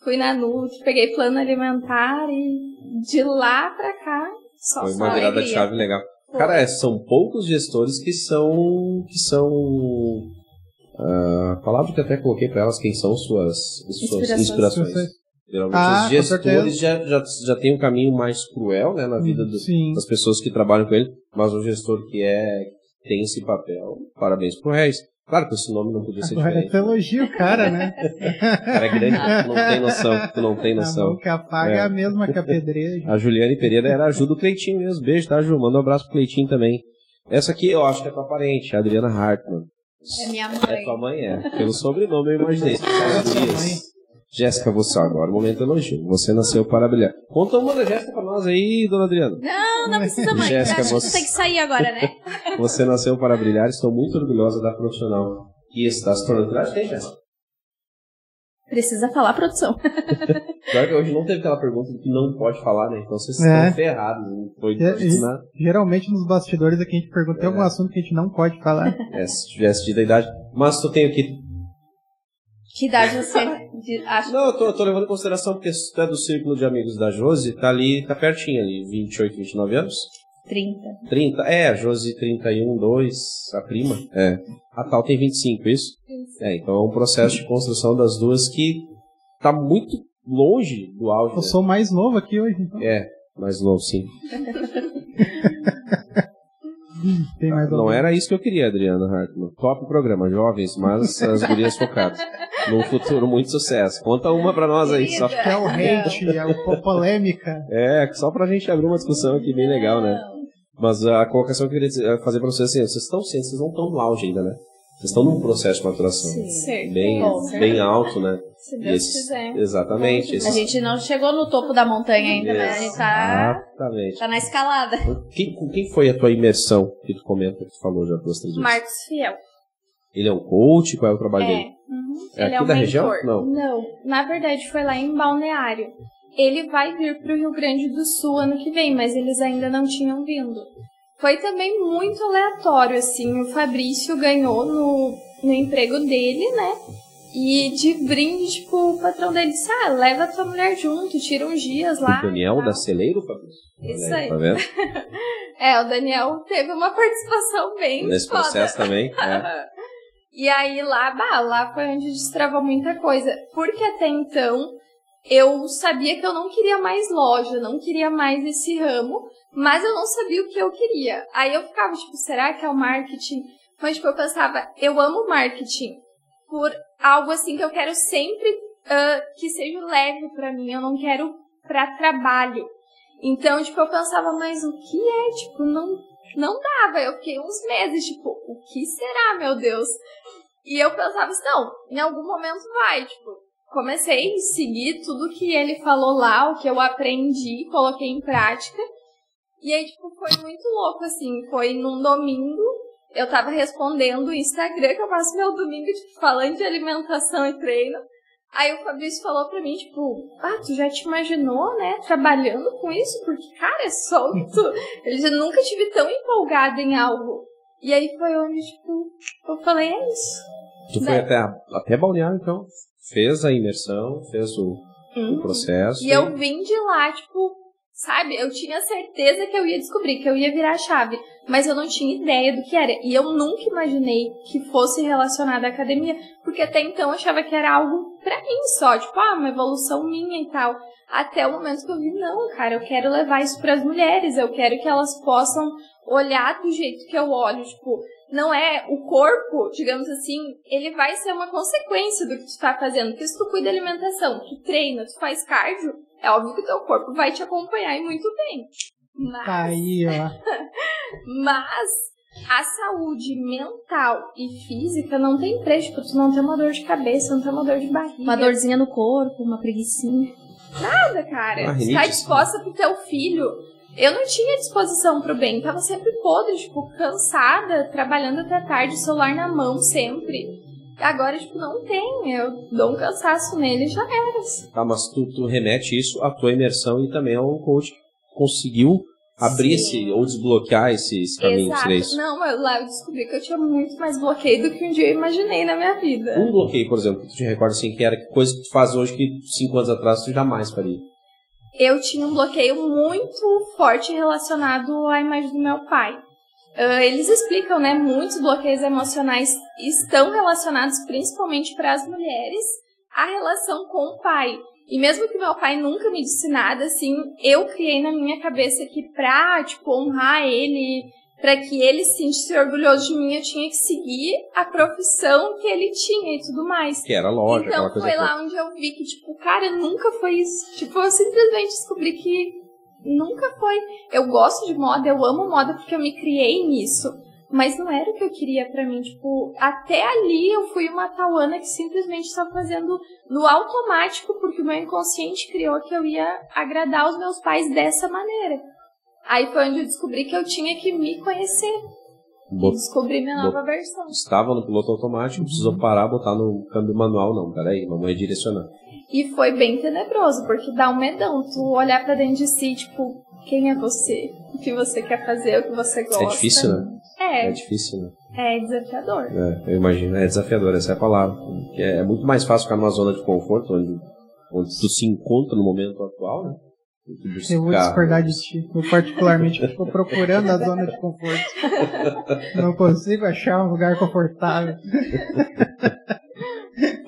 Fui na Nut, peguei plano alimentar e de lá pra cá, só Foi uma virada de alegria. chave legal. Cara, é, são poucos gestores que são. que são. a palavra que eu até coloquei para elas, quem são suas, suas Inspirações. inspirações. Geralmente Ah, os gestores já, já, já têm um caminho mais cruel né, na vida do- das pessoas que trabalham com ele, mas o gestor que é que tem esse papel, parabéns pro Reis. Claro que esse nome não podia ser Agora diferente. tu elogia o cara, né? O cara é grande, tu não tem noção, tu não tem noção. que apaga é É. a mesma que a pedreja. A Juliane Pereira era a Ju do Cleitinho mesmo. Beijo, tá, Ju? Manda um abraço pro Cleitinho também. Essa aqui eu acho que é tua parente, a Adriana Hartmann. É minha É mãe. tua mãe, é. Pelo sobrenome eu imaginei. Dias. Jéssica, você agora, momento elogio. Você nasceu para brilhar. Conta uma da Jéssica pra nós aí, dona Adriana. Não, não precisa, mãe. Jéssica, Acho que você- tu tem que sair agora, né? Você nasceu para brilhar. Estou muito orgulhosa da profissional que está se tornando. Que tem, Jéssica. Precisa falar, produção. Claro que hoje não teve aquela pergunta que não pode falar, né? Então vocês É. estão ferrados. Não foi É, nada. Geralmente nos bastidores aqui a gente pergunta, tem É. algum assunto que a gente não pode falar? É, se tivesse tido a idade. Mas tu tem o que Que idade você acha? Não, eu tô, eu tô levando em consideração porque se tu é do círculo de amigos da Josi, tá ali, tá pertinho ali, 28, 29 anos? 30. 30? É, a Josi 31, 2, a prima. É. A tal tem 25, isso? É, então é um processo de construção das duas que tá muito longe do auge. Eu né? sou mais novo aqui hoje, então. É, mais novo, sim. Tem mais Não era isso que eu queria, Adriana Hartmann. Top programa, jovens, mas as gurias focadas. Num futuro muito sucesso. Conta uma pra nós aí, só. Que é o hate, é o po- polêmica. É, só pra gente abrir uma discussão aqui bem legal, né? Mas a colocação que eu queria fazer pra vocês assim, vocês estão cientes, vocês não estão no auge ainda, né? Vocês estão num processo de maturação. Certeza. Bem, bem alto, né? Se Deus esses- quiser. Exatamente. A esses- gente não chegou no topo da montanha ainda, mas a gente tá, Exatamente. tá na escalada. Quem, com quem foi a tua imersão que tu comenta, que tu falou já duas, três vezes? Marcos Fiel. Ele é um coach? Qual é o trabalho É. dele? Uhum. É Ele é aqui um da mentor. região? Não. Não. Na verdade, foi lá em Balneário. Ele vai vir pro Rio Grande do Sul ano que vem, mas eles ainda não tinham vindo. Foi também muito aleatório, assim. O Fabrício ganhou no, no emprego dele, né? E de brinde, tipo, o patrão dele disse: Ah, leva tua mulher junto, tira uns dias lá. o Daniel tal." da Celeiro, Fabrício? Isso aí. Tá vendo? É, o Daniel teve uma participação bem Nesse foda. processo também. É. E aí lá, bah, lá foi onde destravou muita coisa. Porque até então eu sabia que eu não queria mais loja, não queria mais esse ramo, mas eu não sabia o que eu queria. Aí eu ficava tipo, será que é o marketing? Mas tipo, eu pensava, eu amo marketing por algo assim que eu quero sempre ah, que seja leve pra mim, eu não quero pra trabalho. Então, tipo, eu pensava, mas o que é? Tipo, não, não dava. Eu fiquei uns meses, tipo, o que será, meu Deus? E eu pensava assim, não, em algum momento vai, tipo, comecei a seguir tudo que ele falou lá, o que eu aprendi, coloquei em prática. E aí, tipo, foi muito louco, assim, foi num domingo, eu tava respondendo o Instagram, que eu passo meu domingo, tipo, falando de alimentação e treino. Aí o Fabrício falou pra mim, tipo, ah, tu já te imaginou, né, trabalhando com isso? Porque, cara, é solto. Eu já nunca tive tão empolgada em algo. E aí foi onde, tipo, eu falei, é isso. Tu foi Né? até, até Balneário, então? Fez a imersão, fez o, o Uhum. processo. E eu vim de lá, tipo, sabe? Eu tinha certeza que eu ia descobrir, que eu ia virar a chave. Mas eu não tinha ideia do que era. E eu nunca imaginei que fosse relacionado à academia. Porque até então eu achava que era algo pra mim só. Tipo, ah, uma evolução minha e tal. Até o momento que eu vi, não, cara, eu quero levar isso pras mulheres. Eu quero que elas possam olhar do jeito que eu olho. Tipo, não é o corpo, digamos assim, ele vai ser uma consequência do que tu tá fazendo. Porque se tu cuida da alimentação, tu treina, tu faz cardio, é óbvio que o teu corpo vai te acompanhar e muito bem. Mas, Tá aí, ó. mas a saúde mental e física não tem preço. Tipo, tu não tem uma dor de cabeça, não tem uma dor de barriga. Uma dorzinha no corpo, uma preguicinha. nada, cara. Tu tá disposta pro teu filho. Eu não tinha disposição pro bem, tava sempre podre, tipo, cansada, trabalhando até tarde, celular na mão sempre. Agora, tipo, não tem. Eu dou um cansaço nele e já era. Tá, mas tu, tu remete isso à tua imersão e também ao coach que conseguiu abrir Sim. esse, ou desbloquear esse, esse caminho, Exato. isso? Não, eu, lá eu descobri que eu tinha muito mais bloqueio do que um dia eu imaginei na minha vida. Um bloqueio, por exemplo, que tu te recorda assim, que era coisa que tu faz hoje que cinco anos atrás tu jamais faria. eu tinha um bloqueio muito forte relacionado à imagem do meu pai. Uh, eles explicam, né? Muitos bloqueios emocionais estão relacionados principalmente para as mulheres à relação com o pai. E mesmo que meu pai nunca me disse nada, assim, eu criei na minha cabeça que pra, tipo, honrar ele, para que ele se sentisse orgulhoso de mim, eu tinha que seguir a profissão que ele tinha e tudo mais. Que era lógico, então, aquela coisa foi toda. lá onde eu vi que, tipo, cara, nunca foi isso. Tipo, eu simplesmente descobri que nunca foi. Eu gosto de moda, eu amo moda porque eu me criei nisso. Mas não era o que eu queria pra mim. Tipo, até ali eu fui uma tauana que simplesmente estava fazendo no automático, porque o meu inconsciente criou que eu ia agradar os meus pais dessa maneira. Aí foi onde eu descobri que eu tinha que me conhecer. E Bot- descobrir minha bot- nova versão. Estava no piloto automático, precisou Uhum. parar, botar no câmbio manual. Não, peraí, vamos redirecionar. E foi bem tenebroso, porque dá um medão tu olhar pra dentro de si, tipo, quem é você? O que você quer fazer, o que você gosta. É difícil, né? É, É difícil, né? é desafiador. É, eu imagino, é desafiador, essa é a palavra. É, é muito mais fácil ficar numa zona de conforto, onde, onde tu se encontra no momento atual, né? Eu vou discordar de ti. Eu particularmente estou procurando a zona de conforto. Não consigo achar um lugar confortável.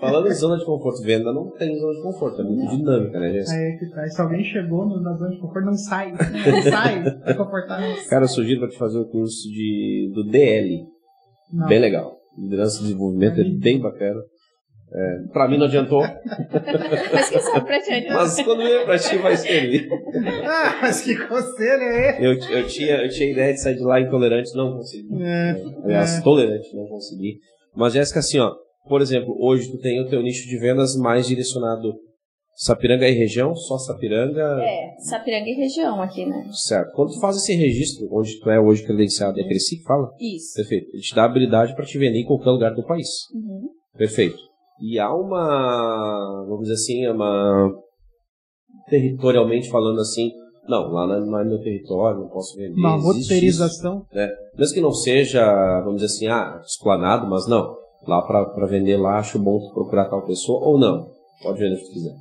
Falando em zona de conforto, venda não tem zona de conforto, é muito dinâmica, né, Jéssica? Aí é que tá. E se alguém chegou na zona de conforto, não sai. Não sai. É confortável. Cara, eu sugiro pra te fazer o curso de, do DL, Não. bem legal. Liderança e desenvolvimento é bem bacana. É, pra mim não adiantou, Mas quem sabe pra ti, mas quando vier pra ti vai servir. Ah, mas que conselho é esse? Eu, eu, tinha, eu tinha ideia de sair de lá intolerante, não consegui. É, Aliás, é. tolerante, não consegui. Mas, Jéssica, assim, ó, por exemplo, hoje tu tem o teu nicho de vendas mais direcionado Sapiranga e região, só Sapiranga, É, Sapiranga e região aqui, né? certo. Quando tu faz esse registro, onde tu é hoje credenciado, é Cresci que fala? Isso. Perfeito. Ele te dá habilidade para te vender em qualquer lugar do país. Uhum. Perfeito. E há uma, vamos dizer assim, uma, territorialmente falando assim, não, lá não é meu território, não posso vender. Uma roteirização. isso. Mesmo que não seja, vamos dizer assim, ah, explanado, mas não. Lá para vender lá, acho bom tu procurar tal pessoa, ou não. Pode vender se tu quiser.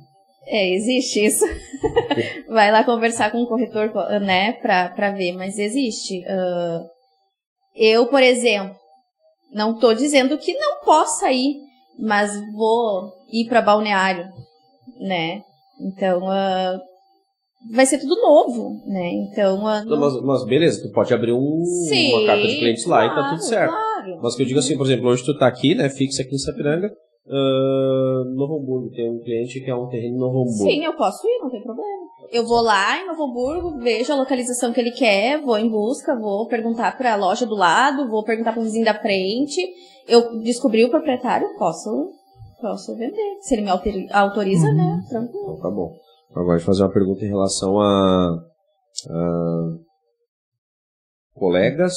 É, existe isso. Vai lá conversar com o corretor, né, pra, pra ver, mas existe. Ah, eu, por exemplo, não tô dizendo que não possa ir, mas vou ir pra balneário, né? Então, ah, vai ser tudo novo, né? Então, ah, Não, mas, mas beleza, tu pode abrir um, Sim, uma carta de clientes lá e tá claro, tudo certo. Claro. Mas que eu digo assim, por exemplo, hoje tu tá aqui, né, fixa aqui em Sapiranga, ah, Novo Hamburgo, tem um cliente que é um terreno em Novo Hamburgo. Sim, eu posso ir, não tem problema. Eu vou lá em Novo Hamburgo, vejo a localização que ele quer, vou em busca, vou perguntar pra loja do lado, vou perguntar pro vizinho da frente. Eu descobri o proprietário, posso, posso vender. Se ele me autori- autoriza, Uhum. né? Tranquilo. Então tá bom. Agora vou fazer uma pergunta em relação a, a colegas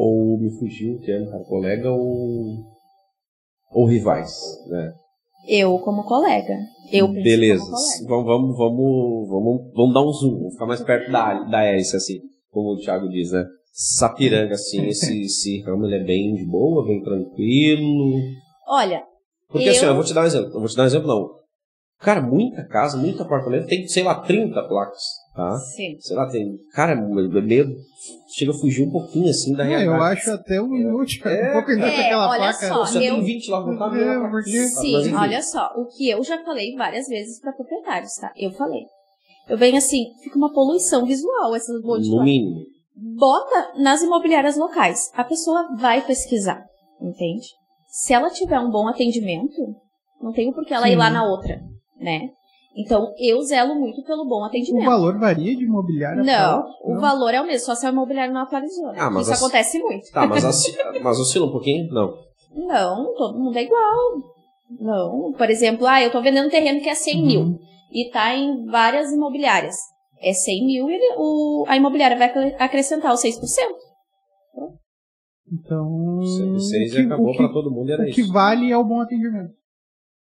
ou me fugiu o termo, cara, colega ou ou rivais, né? Eu como colega. Eu Beleza. Vamos, vamos, vamos, vamos, vamos dar um zoom, vamos ficar mais perto da, da hélice, assim, como o Thiago diz, né? Sapiranga, assim, esse, esse ramo ele é bem de boa, bem tranquilo. Olha, Porque Eu- assim, eu vou te dar um exemplo. Eu vou te dar um exemplo, não. Cara, muita casa, muito apartamento tem, sei lá, 30 placas, tá? sim. Sei lá, tem. Cara, é meio. Chega a fugir um pouquinho assim da É, eu realidade. acho até um inútil, cara. É, um pouco inútil é, aquela olha placa. só, Você eu- tem 20 lá É, não porque- Mas, Sim, olha só, o que eu já falei várias vezes pra proprietários, tá? Eu falei. Eu venho assim, fica uma poluição visual essas de No mínimo. bota nas imobiliárias locais. A pessoa vai pesquisar, entende? Se ela tiver um bom atendimento, não tem por que ela ir Sim. lá na outra, né? Então, eu zelo muito pelo bom O atendimento. valor varia de imobiliário Não, pra o valor é o mesmo, só se o imobiliário não atualizou, né? Ah, mas Isso assim- acontece muito. Tá, mas, osci- mas oscila um pouquinho? Não. Não, todo mundo é igual. Não, por exemplo, ah, eu tô vendendo um terreno que é 100 mil Uhum. e tá em várias imobiliárias. É 100 mil e ele- o, a imobiliária vai acre- acrescentar os 6%. Então. Vocês o que- acabou o que, pra todo mundo, era o que isso. vale é o bom atendimento.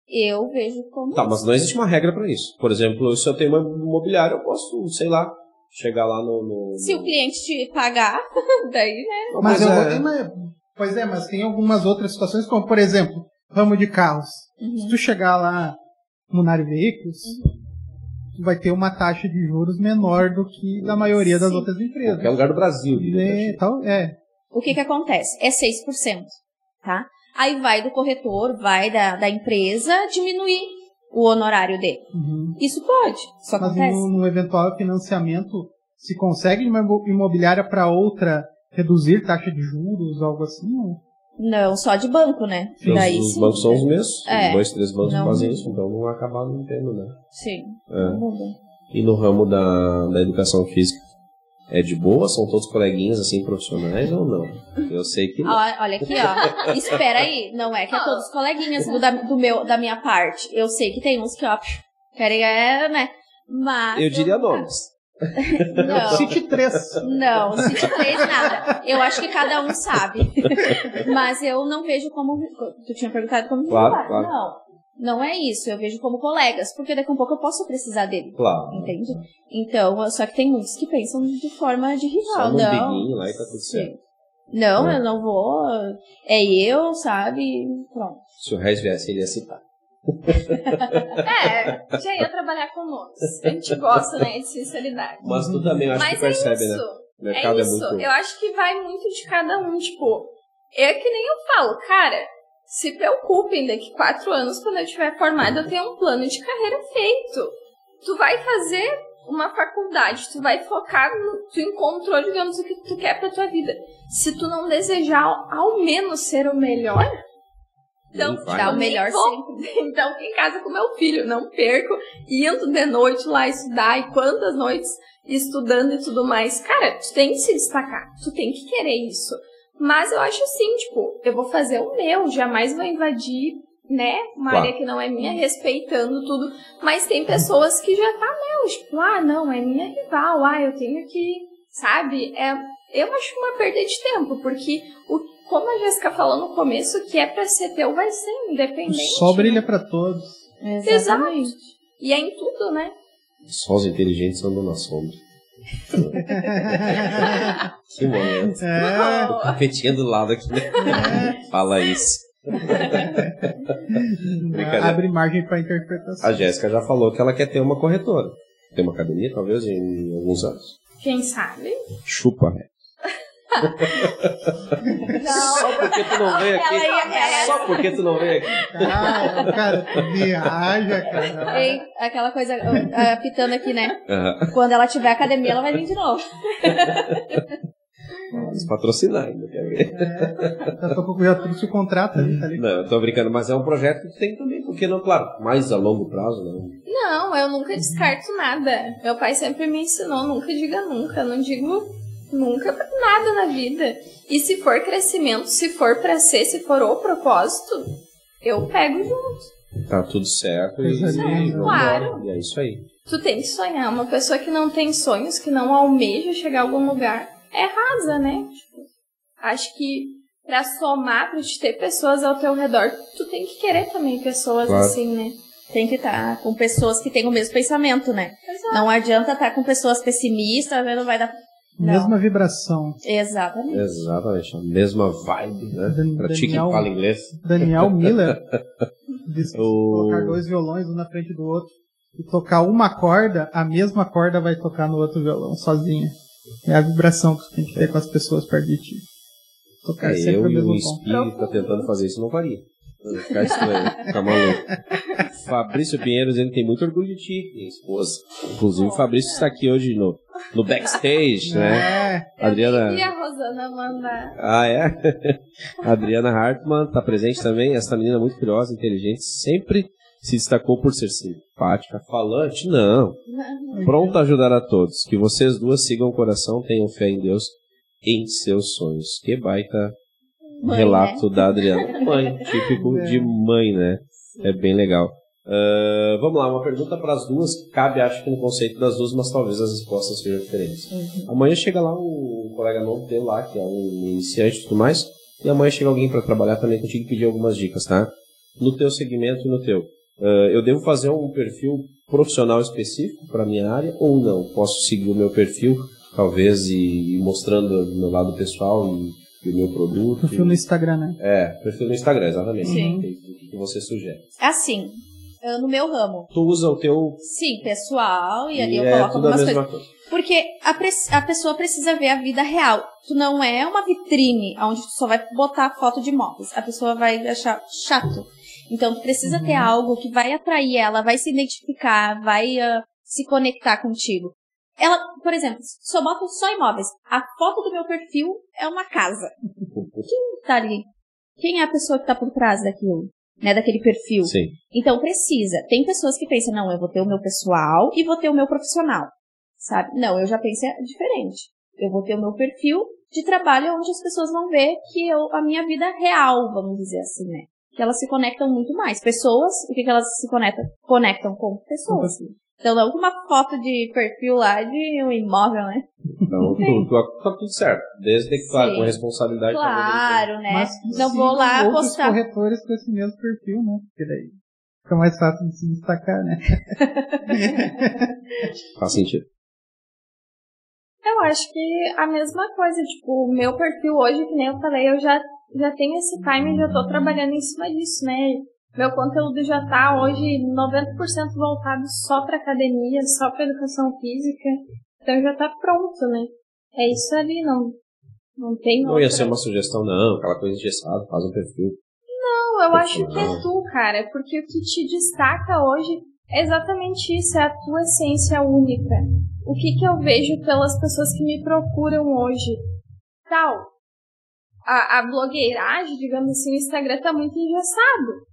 Eu vejo como Tá, mas não existe uma regra pra isso. Por exemplo, se eu tenho uma imobiliária, eu posso, sei lá, chegar lá no. no- Se o cliente te pagar, daí, né? Não, Mas, eu é- mas- Pois é, mas tem algumas outras situações, como por exemplo, ramo de carros. Se tu chegar lá no Nari Veículos, tu vai ter uma taxa de juros menor do que da maioria das Sim. outras empresas. Qualquer lugar do Brasil. É, né? tal, é. O que que acontece? É 6%, tá? Aí vai do corretor, vai da, da empresa diminuir o honorário dele. Uhum. Isso pode, isso Mas acontece. no, no eventual financiamento, se consegue uma imo- imobiliária para outra reduzir taxa de juros, algo assim? ou- Não, só de banco, né? Os, Daí os sim. bancos são os mesmos. É. Dois, três bancos Não. fazem isso, então não acaba não tendo, né? Sim. É. E no ramo da, da educação física? É de boa? São todos coleguinhas, assim, profissionais ou não? Eu sei que não. Ó, olha aqui, ó. Espera aí. Não é que é todos coleguinhas do, da, do meu, da minha parte. Eu sei que tem uns que, ó, querem, é, né? Mas. Eu diria nomes. Não. Cite três. Não, se te fez nada. Eu acho que cada um sabe. Mas eu não vejo como. Tu tinha perguntado como Claro, claro. Não. Não é isso. Eu vejo como colegas. Porque daqui a um pouco eu posso precisar dele. Claro. Entende? Então, só que tem muitos que pensam de forma de Só rival. no Não. lá e tá tudo certo. Sim. Não, É. eu não vou. É eu, sabe? Pronto. Se o Reis viesse, ele ia citar. É, já ia trabalhar com nomes. A gente gosta, né, de sinceridade. Mas tu também acho Mas que percebe, é né? isso. O mercado é é, isso. muito. Eu acho que vai muito de cada um. Tipo, é que nem eu falo, cara, se preocupem daqui quatro anos, quando eu estiver formada, eu tenho um plano de carreira feito. Tu vai fazer uma faculdade, tu vai focar no. Tu encontrou, digamos, o que tu quer pra tua vida. Se tu não desejar ao menos ser o melhor, então. Dá o melhor vou. sempre. Então, em casa com meu filho, não perco, indo de noite lá estudar, e quantas noites estudando e tudo mais. Cara, tu tem que se destacar, tu tem que querer isso. Mas eu acho assim, tipo, eu vou fazer o meu, jamais vou invadir, né, uma Claro. área que não é minha, respeitando tudo. Mas tem pessoas que já tá, meu, tipo, ah, não, é minha rival, ah, eu tenho que, sabe? É, eu acho uma perda de tempo, porque o, como a Jéssica falou no começo, o que é pra ser teu vai ser O independente. né? brilha para todos. Exatamente. E é em tudo, né? Só os inteligentes andam na sombra. Que momento. É. Tô capetinha do lado aqui, né? Fala isso. Abre margem para interpretação. A Jéssica já falou que ela quer ter uma corretora. Tem uma academia, talvez, em alguns anos. Quem sabe? Chupa, né? Só porque tu não veio aqui. Ela ia- ela- Só porque tu não veio aqui. Cara, cara, tu viaja, cara. Ei, aquela coisa ah, apitando aqui, né? Aham. Quando ela tiver academia, ela vai vir de novo. Vamos patrocinar ainda, quer ver? Daqui a pouco já trouxe o contrato ali, tá ali. Não, eu tô brincando, mas é um projeto que tu tem também, porque não, claro, mais a longo prazo, né? não. Não, eu nunca descarto nada. Meu pai sempre me ensinou, nunca diga nunca. Não digo nunca pra nada na vida. E se for crescimento, se for pra ser, se for o propósito, eu pego junto. Tá tudo certo e, e linda. vambora. Claro. E é isso aí. Tu tem que sonhar. Uma pessoa que não tem sonhos, que não almeja chegar a algum lugar, é rasa, né? Tipo, acho que pra somar, pra te ter pessoas ao teu redor, tu tem que querer também pessoas Claro. assim, né? Tem que estar com pessoas que têm o mesmo pensamento, né? Exato. Não adianta estar com pessoas pessimistas, não vai dar. Não. Mesma vibração. Exatamente. Exatamente, a mesma vibe, né? Dan- Pra ti que Daniel- fala inglês. Daniel Miller disse que O- colocar dois violões um na frente do outro e tocar uma corda, a mesma corda vai tocar no outro violão sozinha. É a vibração que tu tem que ter com as pessoas perto de ti. Tocar É, sempre eu o e mesmo o tom. espírito tá tentando fazer isso, não faria. Eu ia Ficar estranho, ficar maluco. Fabrício Pinheiro dizendo que tem muito orgulho de ti, minha esposa. Inclusive, o Fabrício está aqui hoje no, no backstage, né? É, Adriana. E a Rosana mandar. Ah, é? Adriana Hartmann está presente também. Essa menina é muito curiosa, inteligente, sempre se destacou por ser simpática, falante, não. Pronta a ajudar a todos. Que vocês duas sigam o coração, tenham fé em Deus em seus sonhos. Que baita Mãe, relato da Adriana. Mãe, típico É. de mãe, né? É bem legal. Ah, vamos lá, uma pergunta para as duas. Cabe, acho que no conceito das duas, mas talvez as respostas sejam diferentes. Uhum. Amanhã chega lá um colega novo teu lá, que é um iniciante e tudo mais, e amanhã chega alguém para trabalhar também contigo e pedir algumas dicas, tá? No teu segmento e no teu. Ah, eu devo fazer um perfil profissional específico para minha área ou não? Posso seguir o meu perfil, talvez, e, e mostrando o meu lado pessoal e, e o meu produto? perfil no Instagram, né? É, perfil no Instagram, exatamente. Sim. O que, que você sugere? Assim, no meu ramo. Tu usa o teu. Sim, pessoal, e ali eu é coloco algumas coisas. coisa. Porque a, pre- a pessoa precisa ver a vida real. Tu não é uma vitrine onde tu só vai botar foto de móveis. A pessoa vai achar chato. Então tu precisa ter algo que vai atrair ela, vai se identificar, vai ah, se conectar contigo. Ela, por exemplo, se eu boto só imóveis, a foto do meu perfil é uma casa. Quem tá ali? Quem é a pessoa que tá por trás daquilo? Né, daquele perfil. Sim. Então precisa. Tem pessoas que pensam, não, eu vou ter o meu pessoal e vou ter o meu profissional. Sabe? Não, eu já pensei diferente. Eu vou ter o meu perfil de trabalho onde as pessoas vão ver que eu, a minha vida real, vamos dizer assim, né? Que elas se conectam muito mais. Pessoas, o que, que elas se conectam? Conectam com pessoas. Então não com uma foto de perfil lá de um imóvel, né? Então, tu, tu, tá tudo certo. Desde que, claro, Sim. com responsabilidade. Claro, né? Mas não vou lá postar. corretores com esse mesmo perfil, né? Porque daí fica mais fácil de se destacar, né? Faz sentido. Eu acho que a mesma coisa, tipo, o meu perfil hoje, que nem eu falei, eu já, já tenho esse time e já tô trabalhando em cima disso, né? Meu conteúdo já tá hoje 90% voltado só pra academia, só pra educação física. Então já tá pronto, né? É isso ali, não, não tem Não ia outra- ser uma sugestão, não. Aquela coisa engessada, faz um perfil. Não, eu acho que é Não. tu, cara, porque o que te destaca hoje é exatamente isso, é a tua essência única. O que que eu vejo pelas pessoas que me procuram hoje? Tal, a, a blogueiragem, digamos assim, o Instagram tá muito engessado.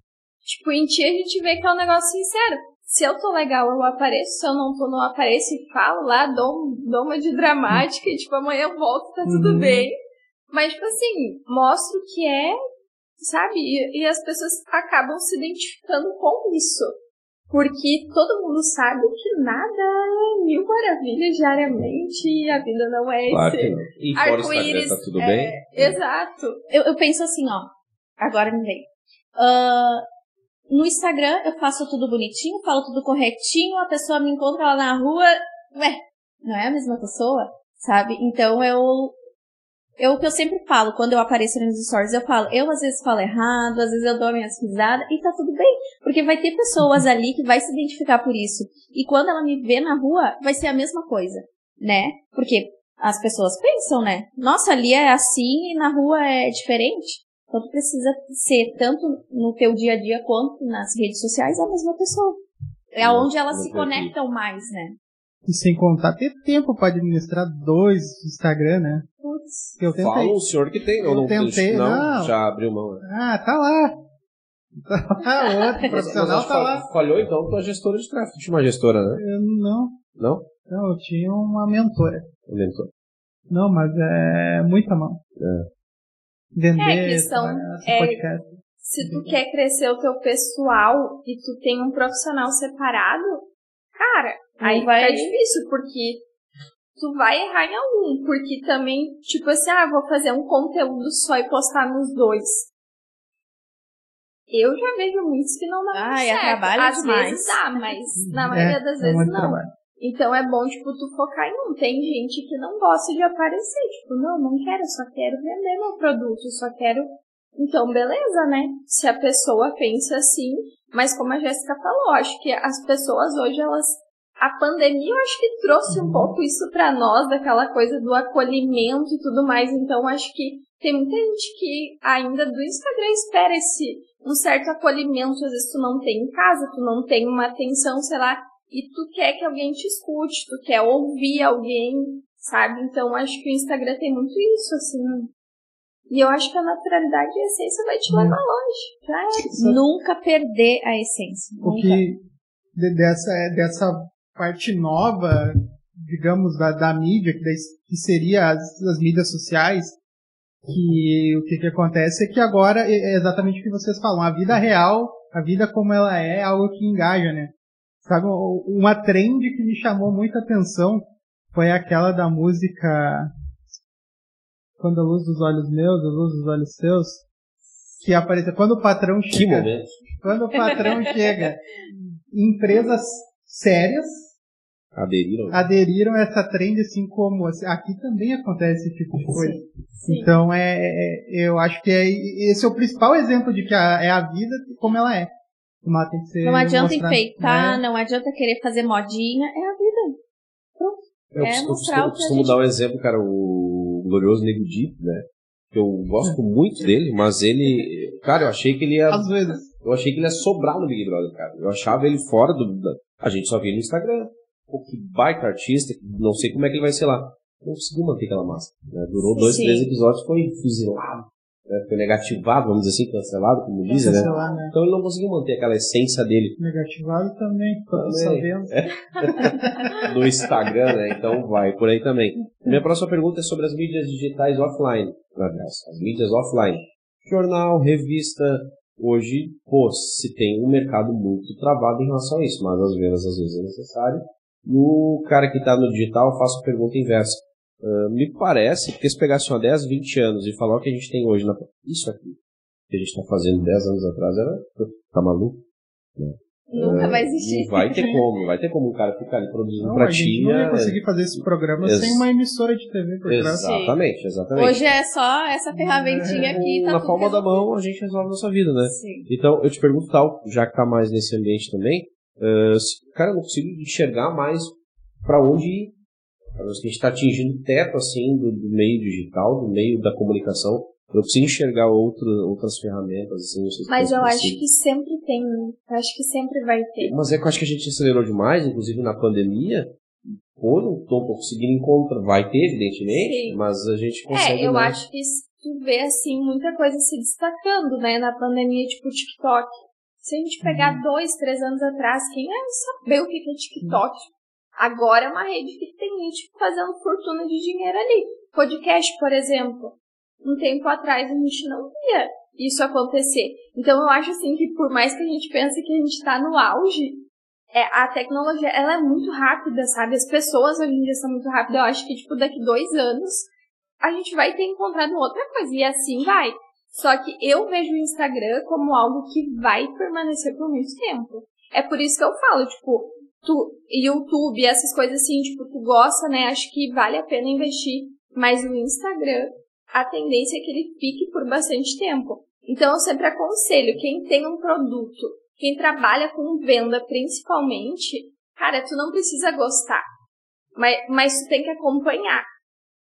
Tipo, em ti a gente vê que é um negócio sincero. Se eu tô legal, eu apareço. Se eu não tô, não apareço e falo lá, dou, dou uma de dramática e, tipo, amanhã eu volto, tá tudo Uhum. bem. Mas, tipo assim, mostro que é sabe? E, e as pessoas acabam se identificando com isso. Porque todo mundo sabe que nada é mil maravilhas diariamente e a vida não é Claro esse arco-íris. tá tudo é, bem? Exato. Eu, eu penso assim, ó. Agora me vem. Ah, no Instagram eu faço tudo bonitinho, falo tudo corretinho, a pessoa me encontra lá na rua, ué, não é a mesma pessoa, sabe? Então eu eu o que eu sempre falo, quando eu apareço nos stories, eu falo, eu às vezes falo errado, às vezes eu dou minhas risadas e tá tudo bem, porque vai ter pessoas ali que vai se identificar por isso. E quando ela me vê na rua, vai ser a mesma coisa, né? Porque as pessoas pensam, né? Nossa, ali é assim e na rua é diferente. Então tu precisa ser tanto no teu dia a dia quanto nas redes sociais a mesma pessoa. É onde elas se conectam mais, né? E sem contar ter tempo pra administrar dois Instagram, né? Putz. Eu tentei. Fala o senhor que tem. Eu ou não, tentei, não, não. já abriu mão. né? Ah, tá lá. Tá lá, outro profissional tá lá. fa- Falhou então tua gestora de tráfego. Tinha uma gestora, né? Eu não, Não? não, eu tinha uma mentora. Inventou. Não, mas é muita mão. Vender, É, que são- trabalhar, esse é- podcast. Se tu quer crescer o teu pessoal e tu tem um profissional separado, cara, aí vai- fica difícil, porque tu vai errar em algum. Porque também, tipo assim, ah, vou fazer um conteúdo só e postar nos dois. Eu já vejo muitos que não muito Ai, é certo. Às demais. vezes dá, mas na maioria É, das é vezes muito não. trabalho. Então é bom, tipo, tu focar em um. Tem gente que não gosta de aparecer. Tipo, não, não quero, só quero vender meu produto, só quero. Então, beleza, né? Se a pessoa pensa assim, mas como a Jéssica falou, acho que as pessoas hoje, elas. A pandemia, eu acho que trouxe um pouco isso pra nós, daquela coisa do acolhimento e tudo mais. Então, acho que tem muita gente que ainda do Instagram espera esse um certo acolhimento. Às vezes tu não tem em casa, tu não tem uma atenção, sei lá, e tu quer que alguém te escute, tu quer ouvir alguém, sabe? Então acho que o Instagram tem muito isso, assim. E eu acho que a naturalidade e a essência vai te levar longe. Já é. Nunca perder a essência. O Nunca. que de- dessa, dessa parte nova, digamos, da, da mídia, que, daí- que seria as, as mídias sociais, que o que, que acontece é que agora é é exatamente o que vocês falam, a vida real, a vida como ela é, é algo que engaja, né? Sabe, uma trend que me chamou muita atenção foi aquela da música Quando a luz dos olhos meus, a luz dos olhos seus, que aparece quando o patrão Que chega momento. quando o patrão chega, empresas sérias Aderiram. aderiram a essa trend, assim como assim, aqui também acontece esse tipo de coisa. Sim. Então é, é- eu acho que é, esse é o principal exemplo de que a- é a vida como ela é. Tem que ser Não adianta mostrar, enfeitar, né? não adianta querer fazer modinha, é a vida. Eu É costumo, mostrar eu o que a costumo gente- dar um exemplo, cara, o glorioso Nego Di, né? Que eu gosto muito dele, mas ele. Cara, eu achei que ele ia. Às vezes. Eu achei que ele ia sobrar no Big Brother, cara. Eu achava ele fora do. da- A gente só via no Instagram. Pô, que baita artista, não sei como é que ele vai ser lá. Não conseguiu manter aquela massa. né? Durou dois, Sim. três episódios, foi fuzilado. Né? Foi negativado, vamos dizer assim, cancelado, como dizem, né? Né? Então ele não conseguiu manter aquela essência dele Negativado também, tô Também. sabendo. no Instagram, né? Então vai por aí também. Minha próxima pergunta é sobre as mídias digitais offline. As mídias offline. Jornal, revista. Hoje, pô, se tem um mercado muito travado em relação a isso, mas às vezes, às vezes é necessário. E o cara que está no digital, eu faço a pergunta inversa. Ah, me parece que se pegasse uma 10, 20 anos e falar o que a gente tem hoje, na... isso aqui, que a gente está fazendo 10 anos atrás, era. Tá maluco? Nunca vai Não existir. vai ter como, não vai ter como um cara ficar ali produzindo Não, pra ti. não ia é- conseguir fazer esse programa Ex- sem uma emissora de TV por trás. Exatamente, exatamente. Hoje é só essa ferramentinha aqui. Tá Na palma da mão a gente resolve a nossa vida, né? Sim. Então, eu te pergunto tal, já que tá mais nesse ambiente também, se- cara, eu não consigo enxergar mais pra onde ir. Parece que a gente tá atingindo o teto, assim, do, do meio digital, do meio da comunicação. Eu consigo enxergar outro, outras ferramentas, assim, Mas eu acho que sempre tem, né? eu acho que sempre vai ter. Mas é que eu acho que a gente acelerou demais, inclusive na pandemia. Pô, não tô conseguindo encontrar. Vai ter, evidentemente, Sim. mas a gente consegue. É, eu mais. acho que tu vê, assim, muita coisa se destacando, né, na pandemia, tipo o TikTok. Se a gente pegar dois, três anos atrás, quem ia saber o que que é TikTok? Agora é uma rede que tem gente fazendo fortuna de dinheiro ali. Podcast, por exemplo. Um tempo atrás a gente não via isso acontecer. Então eu acho assim que por mais que a gente pense que a gente tá no auge, é, a tecnologia ela é muito rápida, sabe? As pessoas hoje em dia são muito rápidas. Eu acho que, tipo, daqui dois anos a gente vai ter encontrado outra coisa. E assim vai. Só que eu vejo o Instagram como algo que vai permanecer por muito tempo. É por isso que eu falo, tipo, tu, YouTube, essas coisas assim, tipo, tu gosta, né? Acho que vale a pena investir. Mas no Instagram, a tendência é que ele fique por bastante tempo. Então eu sempre aconselho, quem tem um produto, quem trabalha com venda principalmente, cara, tu não precisa gostar. Mas, mas tu tem que acompanhar.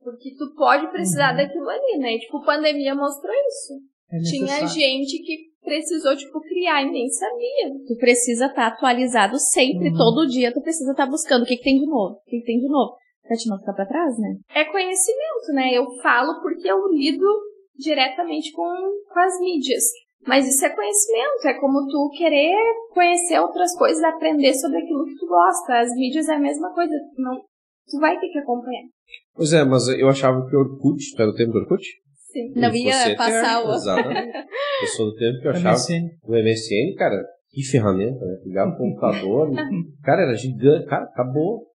Porque tu pode precisar Uhum. daquilo ali, né? Tipo, pandemia mostrou isso. É Tinha gente que precisou, tipo, criar e nem sabia. Tu precisa estar atualizado sempre, Uhum. todo dia tu precisa estar buscando o que, que tem de novo, o que, que tem de novo. Pra te não ficar pra trás, né? É conhecimento, né? Eu falo porque eu lido diretamente com, com as mídias. Mas isso é conhecimento, é como tu querer conhecer outras coisas, aprender sobre aquilo que tu gosta. As mídias é a mesma coisa, tu não, tu vai ter que acompanhar. Pois é, mas eu achava que o Orkut, tu era do tempo do Orkut? Sim. Não E ia passar o- Exatamente. Eu sou do tempo que eu achava MSN. o MSN, cara, que ferramenta, né? Ligava o computador, cara, era gigante, cara, acabou.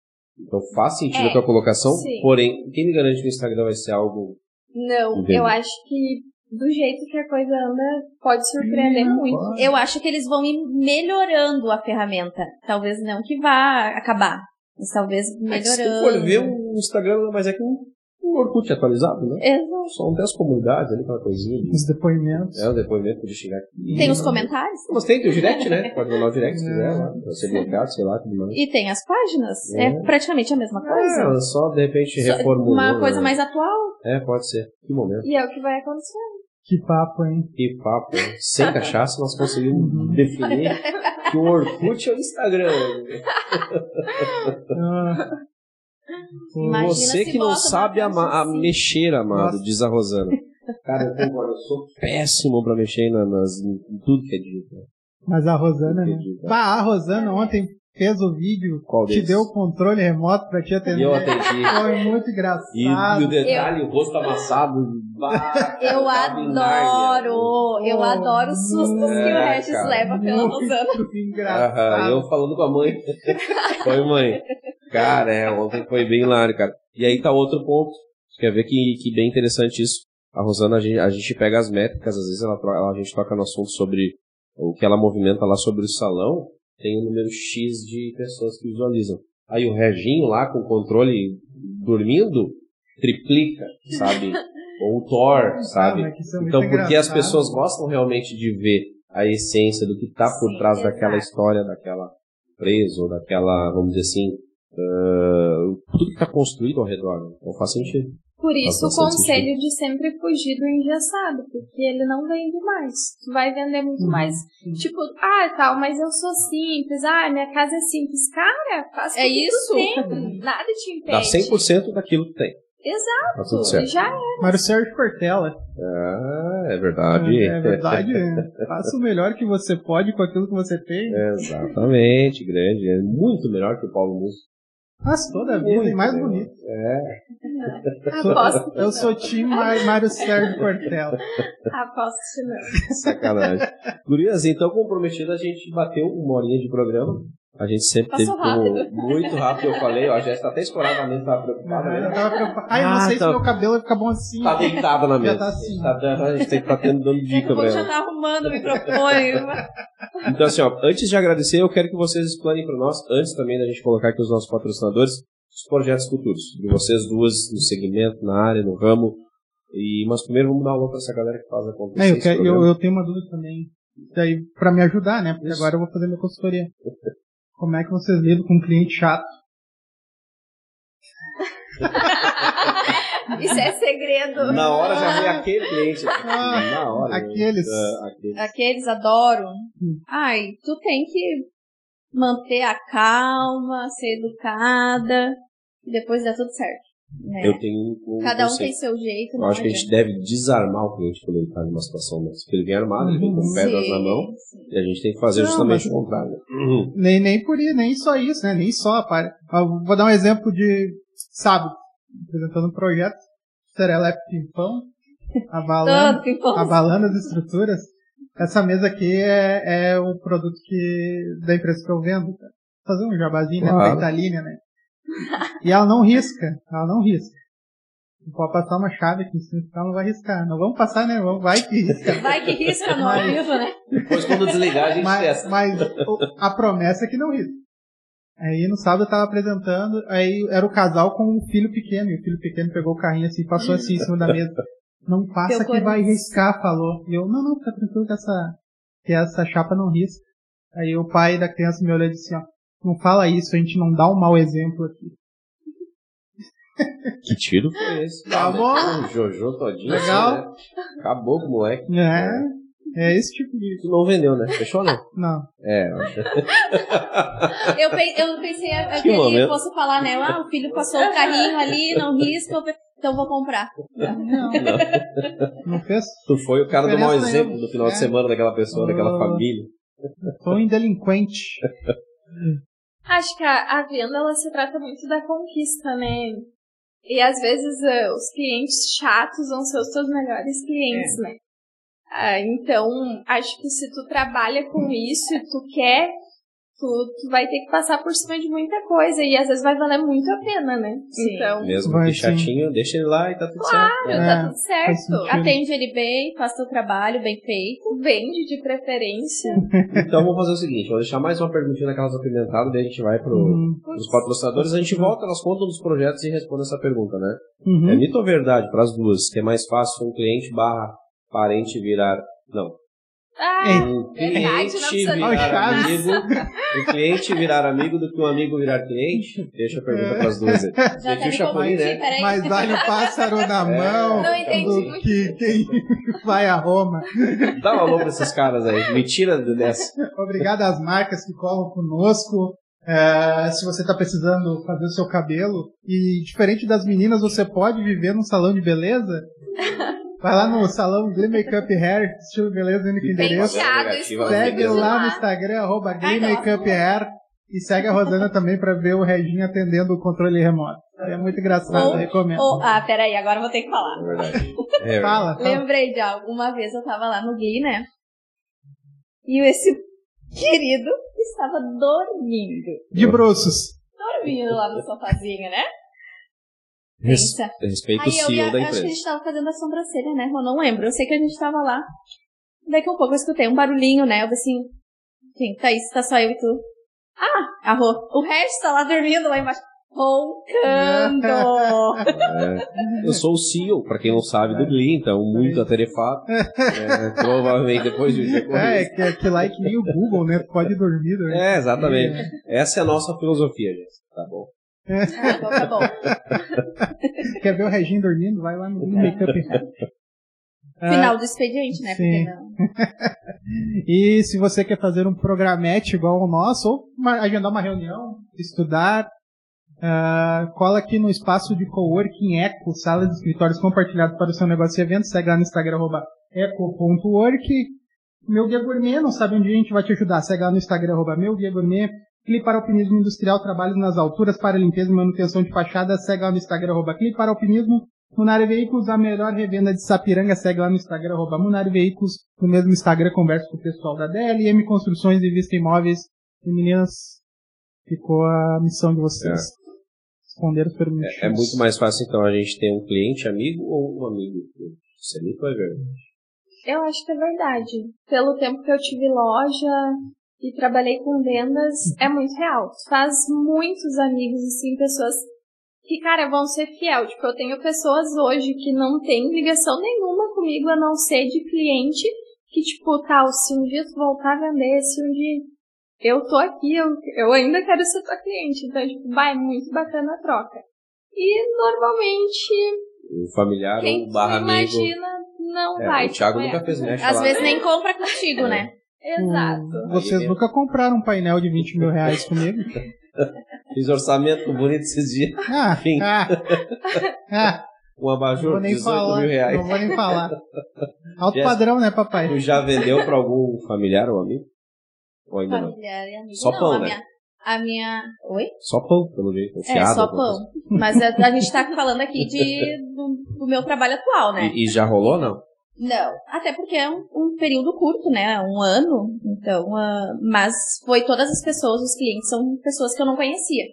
Então faz sentido É, a tua colocação, sim. porém, quem me garante que o Instagram vai ser algo. Não, Entendi. eu acho que do jeito que a coisa anda, pode surpreender Hum, muito. pode. Eu acho que eles vão ir melhorando a ferramenta. Talvez não que vá acabar, mas talvez É que se tu melhorando. for ver o Instagram, mais é que um Orkut atualizado, né? Exato. Tem as comunidades ali, aquela coisinha. de- Os depoimentos. É, o depoimento podia chegar aqui. Tem os comentários Mas tem, tem o direct, né? Pode mandar o direct se quiser, lá, pra ser bloqueado, sei lá, tudo mais. e tem as páginas. É, É. praticamente a mesma coisa. É, só de repente reformulou. Uma coisa né? mais atual. É, pode ser. Que momento. E é o que vai acontecer. Que papo, hein? Que papo, hein? Sem cachaça nós conseguimos Uhum. definir que o Orkut é o Instagram. Ah, Imagina Você que não sabe ama- a mexer, amado, Nossa. diz a Rosana. Cara, eu concordo, eu sou péssimo pra mexer na- nas, em tudo que é digital. mas a Rosana, né? Entendi, tá. Bah, a Rosana ontem fez o vídeo, Qual te deu o controle remoto pra te E atender. eu atendi. Foi muito E, engraçado. e o detalhe, o rosto amassado. bah, Eu Nárnia. adoro! Eu Oh, adoro os sustos que o é, Regis cara. leva pela Muito Rosana. engraçado. Aham, eu falando com a mãe. Foi, mãe. Cara, é, ontem foi bem hilário, cara. E aí tá outro ponto. Quer ver que, que bem interessante isso. A Rosana, a gente, a gente pega as métricas, às vezes ela, ela- a gente toca no assunto sobre o que ela movimenta lá sobre o salão, tem um número X de pessoas que visualizam. Aí o Reginho lá com o controle dormindo, triplica, sabe? Ou o Thor, sabe? é Então, porque as pessoas gostam realmente de ver a essência do que está por Sim, trás daquela história, daquela presa, ou daquela, vamos dizer assim, ah, tudo que está construído ao redor. né? Então faz sentido. Por isso o conselho de sempre fugir do engessado, porque ele não vende mais. Tu vai vender Uhum. muito mais. Tipo, ah, tal, mas eu sou simples, ah, minha casa é simples. Cara, faz É isso. tem. Nada te impede. Dá 100% daquilo que tem. Exato. Tá tudo certo. Já Mário Sérgio Cortella. Ah, é verdade. É, é verdade. Faça o melhor que você pode com aquilo que você tem. Exatamente, grande. É muito melhor que o Paulo Musso. Faça toda vida e mais bonito. É, aposto. Eu sou time Má- Mário Sérgio Cortella. Aposto que não. sacanagem. Gurias, então comprometido, a gente bateu uma horinha de programa. A gente sempre Passou teve como- rápido. muito rápido, eu falei, ó, a Jéssica tá até escoradamente tava preocupada, Eu né? tava preocupado. Ai, eu não Ah, sei tá. se meu cabelo vai ficar bom assim. Tá deitada na Já mesa. tá assim. Tá dando- a gente tem que estar tendo dando dica O pra já ela. tá arrumando o microfone. Então, assim, ó, antes de agradecer, eu quero que vocês explanem para nós, antes também da gente colocar aqui os nossos patrocinadores, os projetos futuros. De vocês duas, no segmento, na área, no ramo. E, mas primeiro vamos dar uma alô pra essa galera que faz acontecer. É, eu, esse quero- eu, programa. eu tenho uma dúvida também. Daí, pra me ajudar, né? Porque Isso. agora eu vou fazer minha consultoria. Como é que vocês lidam com um cliente chato? Isso é segredo. Na hora já vem aquele cliente. Ah, na hora. né? aqueles. Ah, aqueles. Aqueles adoram. Hum. Ai, tu tem que manter a calma, ser educada, e depois dá tudo certo. Né? Eu tenho um Cada um conceito. tem seu jeito, Eu acho que a gente deve desarmar o cliente quando ele está numa situação dessa. Porque ele vem armado, ele vem com pedras na Sim, mão, sim. e a gente tem que fazer Não, justamente mas- o contrário. Uhum. Nem, nem por isso, nem só isso, né? Nem só. Para. Eu vou dar um exemplo de sábado, apresentando um projeto, Serelepe Pimpão, abalando, abalando as estruturas. Essa mesa aqui é, é o produto que, da empresa que eu vendo. Fazer um jabazinho, né? Claro. Pra Italínia, né? E ela não risca, ela não risca. Pode passar uma chave aqui em cima, ela não vai riscar. Não vamos passar, né? Vamos, vai que risca. Vai que risca no ao vivo, né? Depois, quando desligar, a gente mas, testa. mas o- a promessa é que não risca. Aí no sábado eu tava apresentando, aí era o casal com um filho pequeno, e o filho pequeno pegou o carrinho assim e passou assim em cima da mesa. Não passa Teu que vai riscar, falou. E eu, não, não, fica tranquilo que essa, que essa chapa não risca. Aí o pai da criança me olhou e disse, ó, não fala isso, a gente não dá um mau exemplo aqui. Que tiro foi esse? Tá bom. O Jojo todinho. Legal. assim, né? Acabou com o moleque. É, é esse tipo de... Tu não vendeu, né? Fechou não? Não. É, eu acho. Eu, pe- eu pensei a- Que que ele fosse falar, né? Ah, o filho passou o carrinho ali, não risca, eu pe- então vou comprar. Não, Não. não fez? Tu foi o cara do mau exemplo do final de É. semana daquela pessoa, daquela família. Foi um delinquente. Acho que a, a venda ela se trata muito da conquista, né? E às vezes eh, os clientes chatos vão ser os teus melhores clientes, né? Ah, então, acho que se tu trabalha com isso e tu quer, tu, tu vai ter que passar por cima de muita coisa. E às vezes vai valer muito a pena, né? Sim. Então, Mesmo Vai, que chatinho, deixa ele lá e tá tudo certo. É, tá tudo faz certo. Atende ele bem, faz teu trabalho bem feito. Vende de preferência. Então vamos fazer o seguinte, vou deixar mais uma perguntinha daquelas apimentadas, daí a gente vai pro, Uhum. pros patrocinadores, a gente volta, elas contam dos projetos e responde essa pergunta, né? Uhum. É mito ou verdade, para as duas, que é mais fácil um cliente barra parente virar... Não. Ah, Um Verdade, não cliente virar amigo... Um cliente virar amigo do que um amigo virar cliente? Deixa a pergunta para as duas aí. Já o me Chapolin, né? peraí. Mas vale o pássaro na É. mão Não entendi do que quem vai a Roma. Dá um alô pra esses caras aí, me tira dessa. Obrigado às marcas que colam conosco. É, se você está precisando fazer o seu cabelo e diferente das meninas, você pode viver num salão de beleza. Vai lá no salão Glee Makeup Hair, estilo beleza, único endereço. Segue lá no. Instagram, arroba Glee Makeup Hair. E segue a Rosana também para ver o Reginho atendendo o controle remoto. É muito engraçado, Ou- recomendo. Ou- ah, peraí, agora eu vou ter que falar. É verdade. É verdade. Fala, fala. Lembrei de algo. Uma vez eu tava lá no Glee, né? E esse querido estava dormindo. De bruços. Dormindo lá no sofazinho, né? Res-. Respeito o eu, CEO ia, da acho que a empresa. gente tava fazendo a sobrancelha, né? Eu não lembro. Eu sei que a gente tava lá. Daqui a pouco eu escutei um barulhinho, né? Eu falei assim, quem tá isso? Tá só eu e tu. Ah, arro. O resto tá lá dormindo lá embaixo. Roncando. É. Eu sou o CEO, pra quem não sabe, do Glee, então muito atarefado. É, provavelmente depois de um dia É, é que, é que lá é que nem o Google, né? Pode dormir, né? É, exatamente. Essa é a nossa filosofia, gente. Tá bom. Ah, bom, tá bom. Quer ver o Reginho dormindo? Vai lá no Makeup Hair. Ah, Final do expediente, né? sim. E se você quer fazer um programete igual ao nosso, ou uma- agendar uma reunião, estudar, ah, cola aqui no espaço de coworking Eco, sala de escritórios compartilhados para o seu negócio e evento, segue lá no Instagram, eco.work. Meu Guia Gourmet, não sabe onde a gente vai te ajudar, segue lá no Instagram, arroba meu Guia Gourmet. Clipe para Alpinismo Industrial, trabalhos nas alturas para limpeza e manutenção de fachada, segue lá no Instagram, arroba Clipe para Alpinismo. Munari Veículos, a melhor revenda de Sapiranga, segue lá no Instagram, arroba Munari Veículos. No mesmo Instagram, conversa com o pessoal da DLM Construções e Vista Imóveis. E meninas, ficou a missão de vocês. Responder as perguntas. É, é muito mais fácil, então, a gente ter um cliente amigo ou um amigo. Isso é muito mais verdade. Eu acho que é verdade. Pelo tempo que eu tive loja e trabalhei com vendas, é muito real. Tu faz muitos amigos, assim, pessoas que, cara, vão ser fiel. Tipo, eu tenho pessoas hoje que não têm ligação nenhuma comigo a não ser de cliente, que, tipo, tal, se um dia tu voltar a vender, se um dia eu tô aqui, eu, eu ainda quero ser tua cliente. Então, tipo, vai, é muito bacana a troca. E normalmente, Um familiar quem ou barra amigo. imagina não É, vai. o Thiago nunca fez mecha Às lá. vezes nem compra contigo, né? Exato. Hum, Vocês Aí nunca compraram um painel de 20 mil reais comigo? Fiz orçamento bonito esses dias. Ah, Enfim. ah, ah, Um não abajur, nem 18 falar. mil reais. Não vou nem falar. Alto Yes. padrão, né, papai? Tu já vendeu pra algum familiar ou amigo? Ou ainda não? Familiar e amigo. Só não, pão, a né? minha, a minha. Oi? Só pão, pelo jeito. É, Fiado, só alguma pão. coisa. Mas a, a gente tá falando aqui de, do, do meu trabalho atual, né? E, e já rolou, não? Não, até porque é um, um período curto, né? Um ano. Então, ah, mas foi todas as pessoas, os clientes são pessoas que eu não conhecia.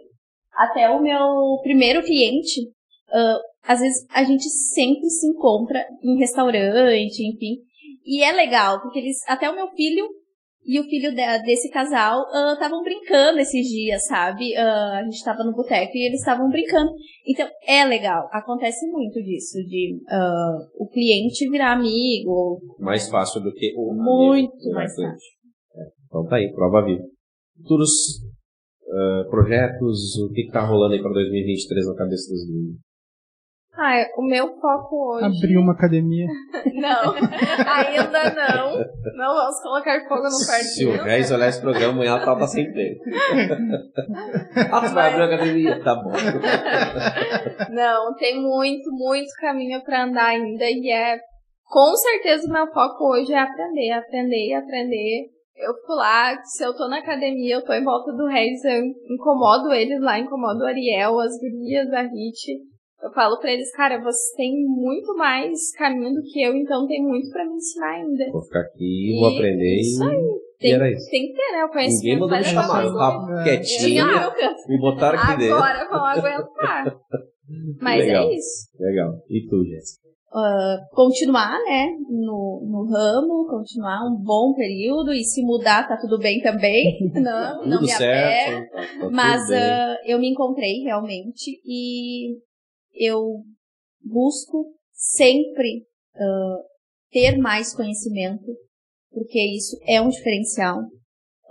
Até o meu primeiro cliente, ah, às vezes a gente sempre se encontra em restaurante, enfim. E é legal, porque eles, até o meu filho e o filho de- desse casal estavam brincando esses dias, sabe? Ah, a gente estava no boteco e eles estavam brincando. Então, é legal. Acontece muito disso, de ah, o cliente virar amigo. Mais fácil do que o Muito amigo, mais né, cliente. É, Então tá aí, prova viva. Futuros ah, projetos, o que, que tá rolando aí pra 2023 na cabeça dos meninos? Ah, o meu foco hoje. Abrir uma academia. Não, ainda não. Não vamos colocar fogo no Se o. Reis olhar esse programa, amanhã ela tá sem emprego. ah, tu vai abrir a academia? Tá bom. Não, tem muito, muito caminho pra andar ainda e é com certeza o meu foco hoje é aprender, aprender e aprender. Eu fico lá, se eu tô na academia, eu tô em volta do Regis, eu incomodo eles lá, incomodo o Ariel, as gurias, a Hit. Eu falo pra eles, cara, vocês têm muito mais caminho do que eu, então tem muito pra me ensinar ainda. Vou ficar aqui, vou E aprender isso e, aí. e Tem, era isso. tem que ter, né? O Ninguém conhecimento mandou me levar chamar, mais eu tava. É. Eu quietinho, me botaram aqui dentro. Agora vão aguentar. Mas Legal. é isso. Legal. E tu, Jéssica? ah, continuar, né, no, no ramo, continuar um bom período e se mudar tá tudo bem também. Não, não Tudo me apego. certo. tá- tá Mas ah, eu me encontrei realmente e eu busco sempre ah, ter mais conhecimento, porque isso é um diferencial.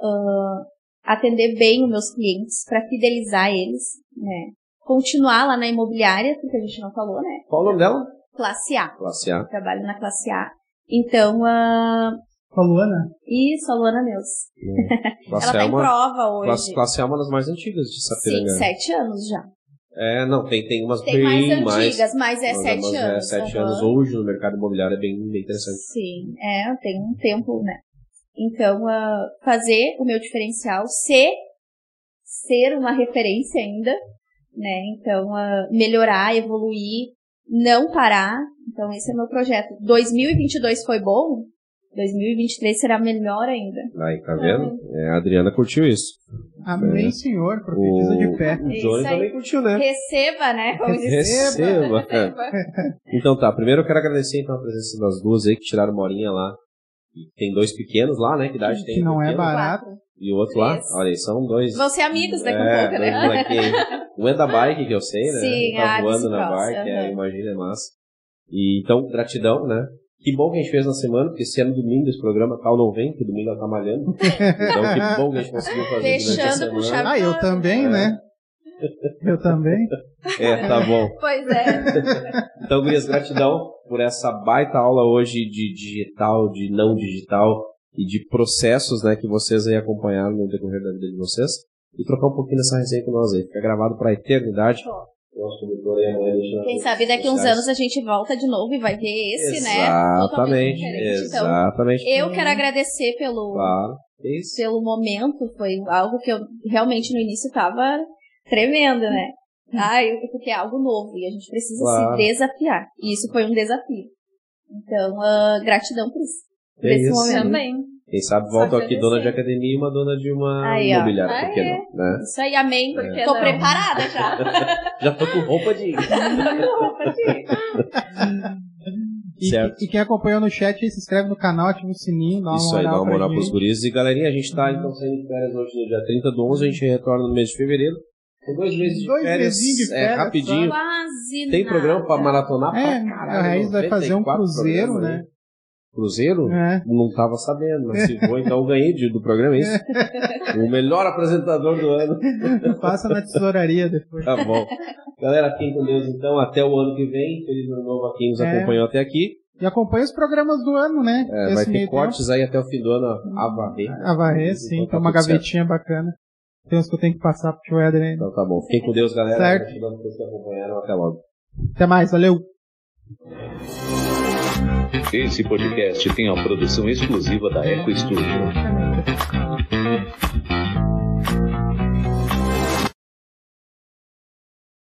Ah, atender bem os meus clientes para fidelizar eles, né? Continuar lá na imobiliária, porque a gente não falou, né? Qual o nome dela? Classe A. Classe A. Eu trabalho na classe A. Então, ah, Falou, Ana? isso, a Luana Neus. Classe Ela A tá é em uma, prova hoje. classe, classe A é uma das mais antigas de Sim, Sapiranga. sete anos já. É, não, tem, tem umas Tem mais bem antigas, mas é sete mas anos. É, sete aham. anos hoje no mercado imobiliário é bem, bem interessante. Sim, é, tem um tempo, né? Então, ah, fazer o meu diferencial, ser, ser uma referência ainda, né? Então, ah, melhorar, evoluir, não parar. Então, esse é o meu projeto. 2022 foi bom, 2023 será melhor ainda. Aí, tá vendo? É, a Adriana curtiu isso. Amém, É. senhor. Profetiza de pé. o Johnny também curtiu, né? Receba, né? Como diz. Receba. Então tá, primeiro eu quero agradecer então a presença das duas aí que tiraram uma horinha lá. E Tem dois pequenos lá, né? Que idade tem? Que não é barato. E o outro lá? Três. Olha aí, são dois. Vão ser amigos daqui a é, pouco, né? molequinhos. Um é da bike, que eu sei, né? Sim, tá ah, voando na bike, é, aham. imagina, é massa. E, então, gratidão, né? Que bom que a gente fez na semana, porque se é no domingo esse programa, tal não vem, porque domingo ela tá malhando. Então, que bom que a gente conseguiu fazer durante a Ah, eu também, É. né? Eu também. É, tá bom. Pois é. Então, Gurias, gratidão por essa baita aula hoje de digital, de não digital e de processos né, que vocês aí acompanharam no decorrer da vida de vocês. E trocar um pouquinho dessa resenha com nós aí. Fica gravado para a eternidade. Nosso amanhã nas Quem sabe daqui uns anos a gente volta de novo e vai ver esse, né? Totalmente Exatamente. Então, Exatamente. eu quero agradecer pelo, Claro. É pelo momento. Foi algo que eu realmente no início tava tremendo, né? Ai, porque é algo novo e a gente precisa Claro. se desafiar. E isso foi um desafio. Então, ah, gratidão por isso. Por É esse isso. momento. Também. Quem sabe volta aqui dona de academia e uma dona de uma Aí, imobiliária. Ah, por que é. não? Né? Isso aí, amém. Por que Tô não? preparada já. Já tô com roupa de. E, Certo. e quem acompanhou no chat se inscreve no canal, ativa o sininho, dá uma Isso aí, dá moral uma moral pros guris. E galerinha, a gente tá então saindo de férias hoje no dia 30 do 11, a gente retorna no mês de fevereiro. São dois meses de Dois férias. de é, férias, rapidinho. Quase Tem nada. programa pra maratonar É, pra caralho. a Raiz vai fazer um 94 cruzeiro, né? Cruzeiro? É. Não tava sabendo, mas se for, então eu ganhei de- do programa, é isso? o melhor apresentador do ano. Passa na tesouraria depois. Tá bom. Galera, fiquem com Deus então. Até o ano que vem. Feliz ano novo a quem nos É. acompanhou até aqui. E acompanha os programas do ano, né? É, vai ter cortes aí até o fim do ano a varrer. tempo. A varrer, sim, Então tá uma tudo certo. gavetinha bacana. Tem uns que eu tenho que passar pro Joeder ainda. Então tá bom. Fiquem com Deus, galera. Certo. Gratidão por vocês que acompanharam. Até logo. Até mais, valeu! Esse podcast tem a produção exclusiva da Eco Studio.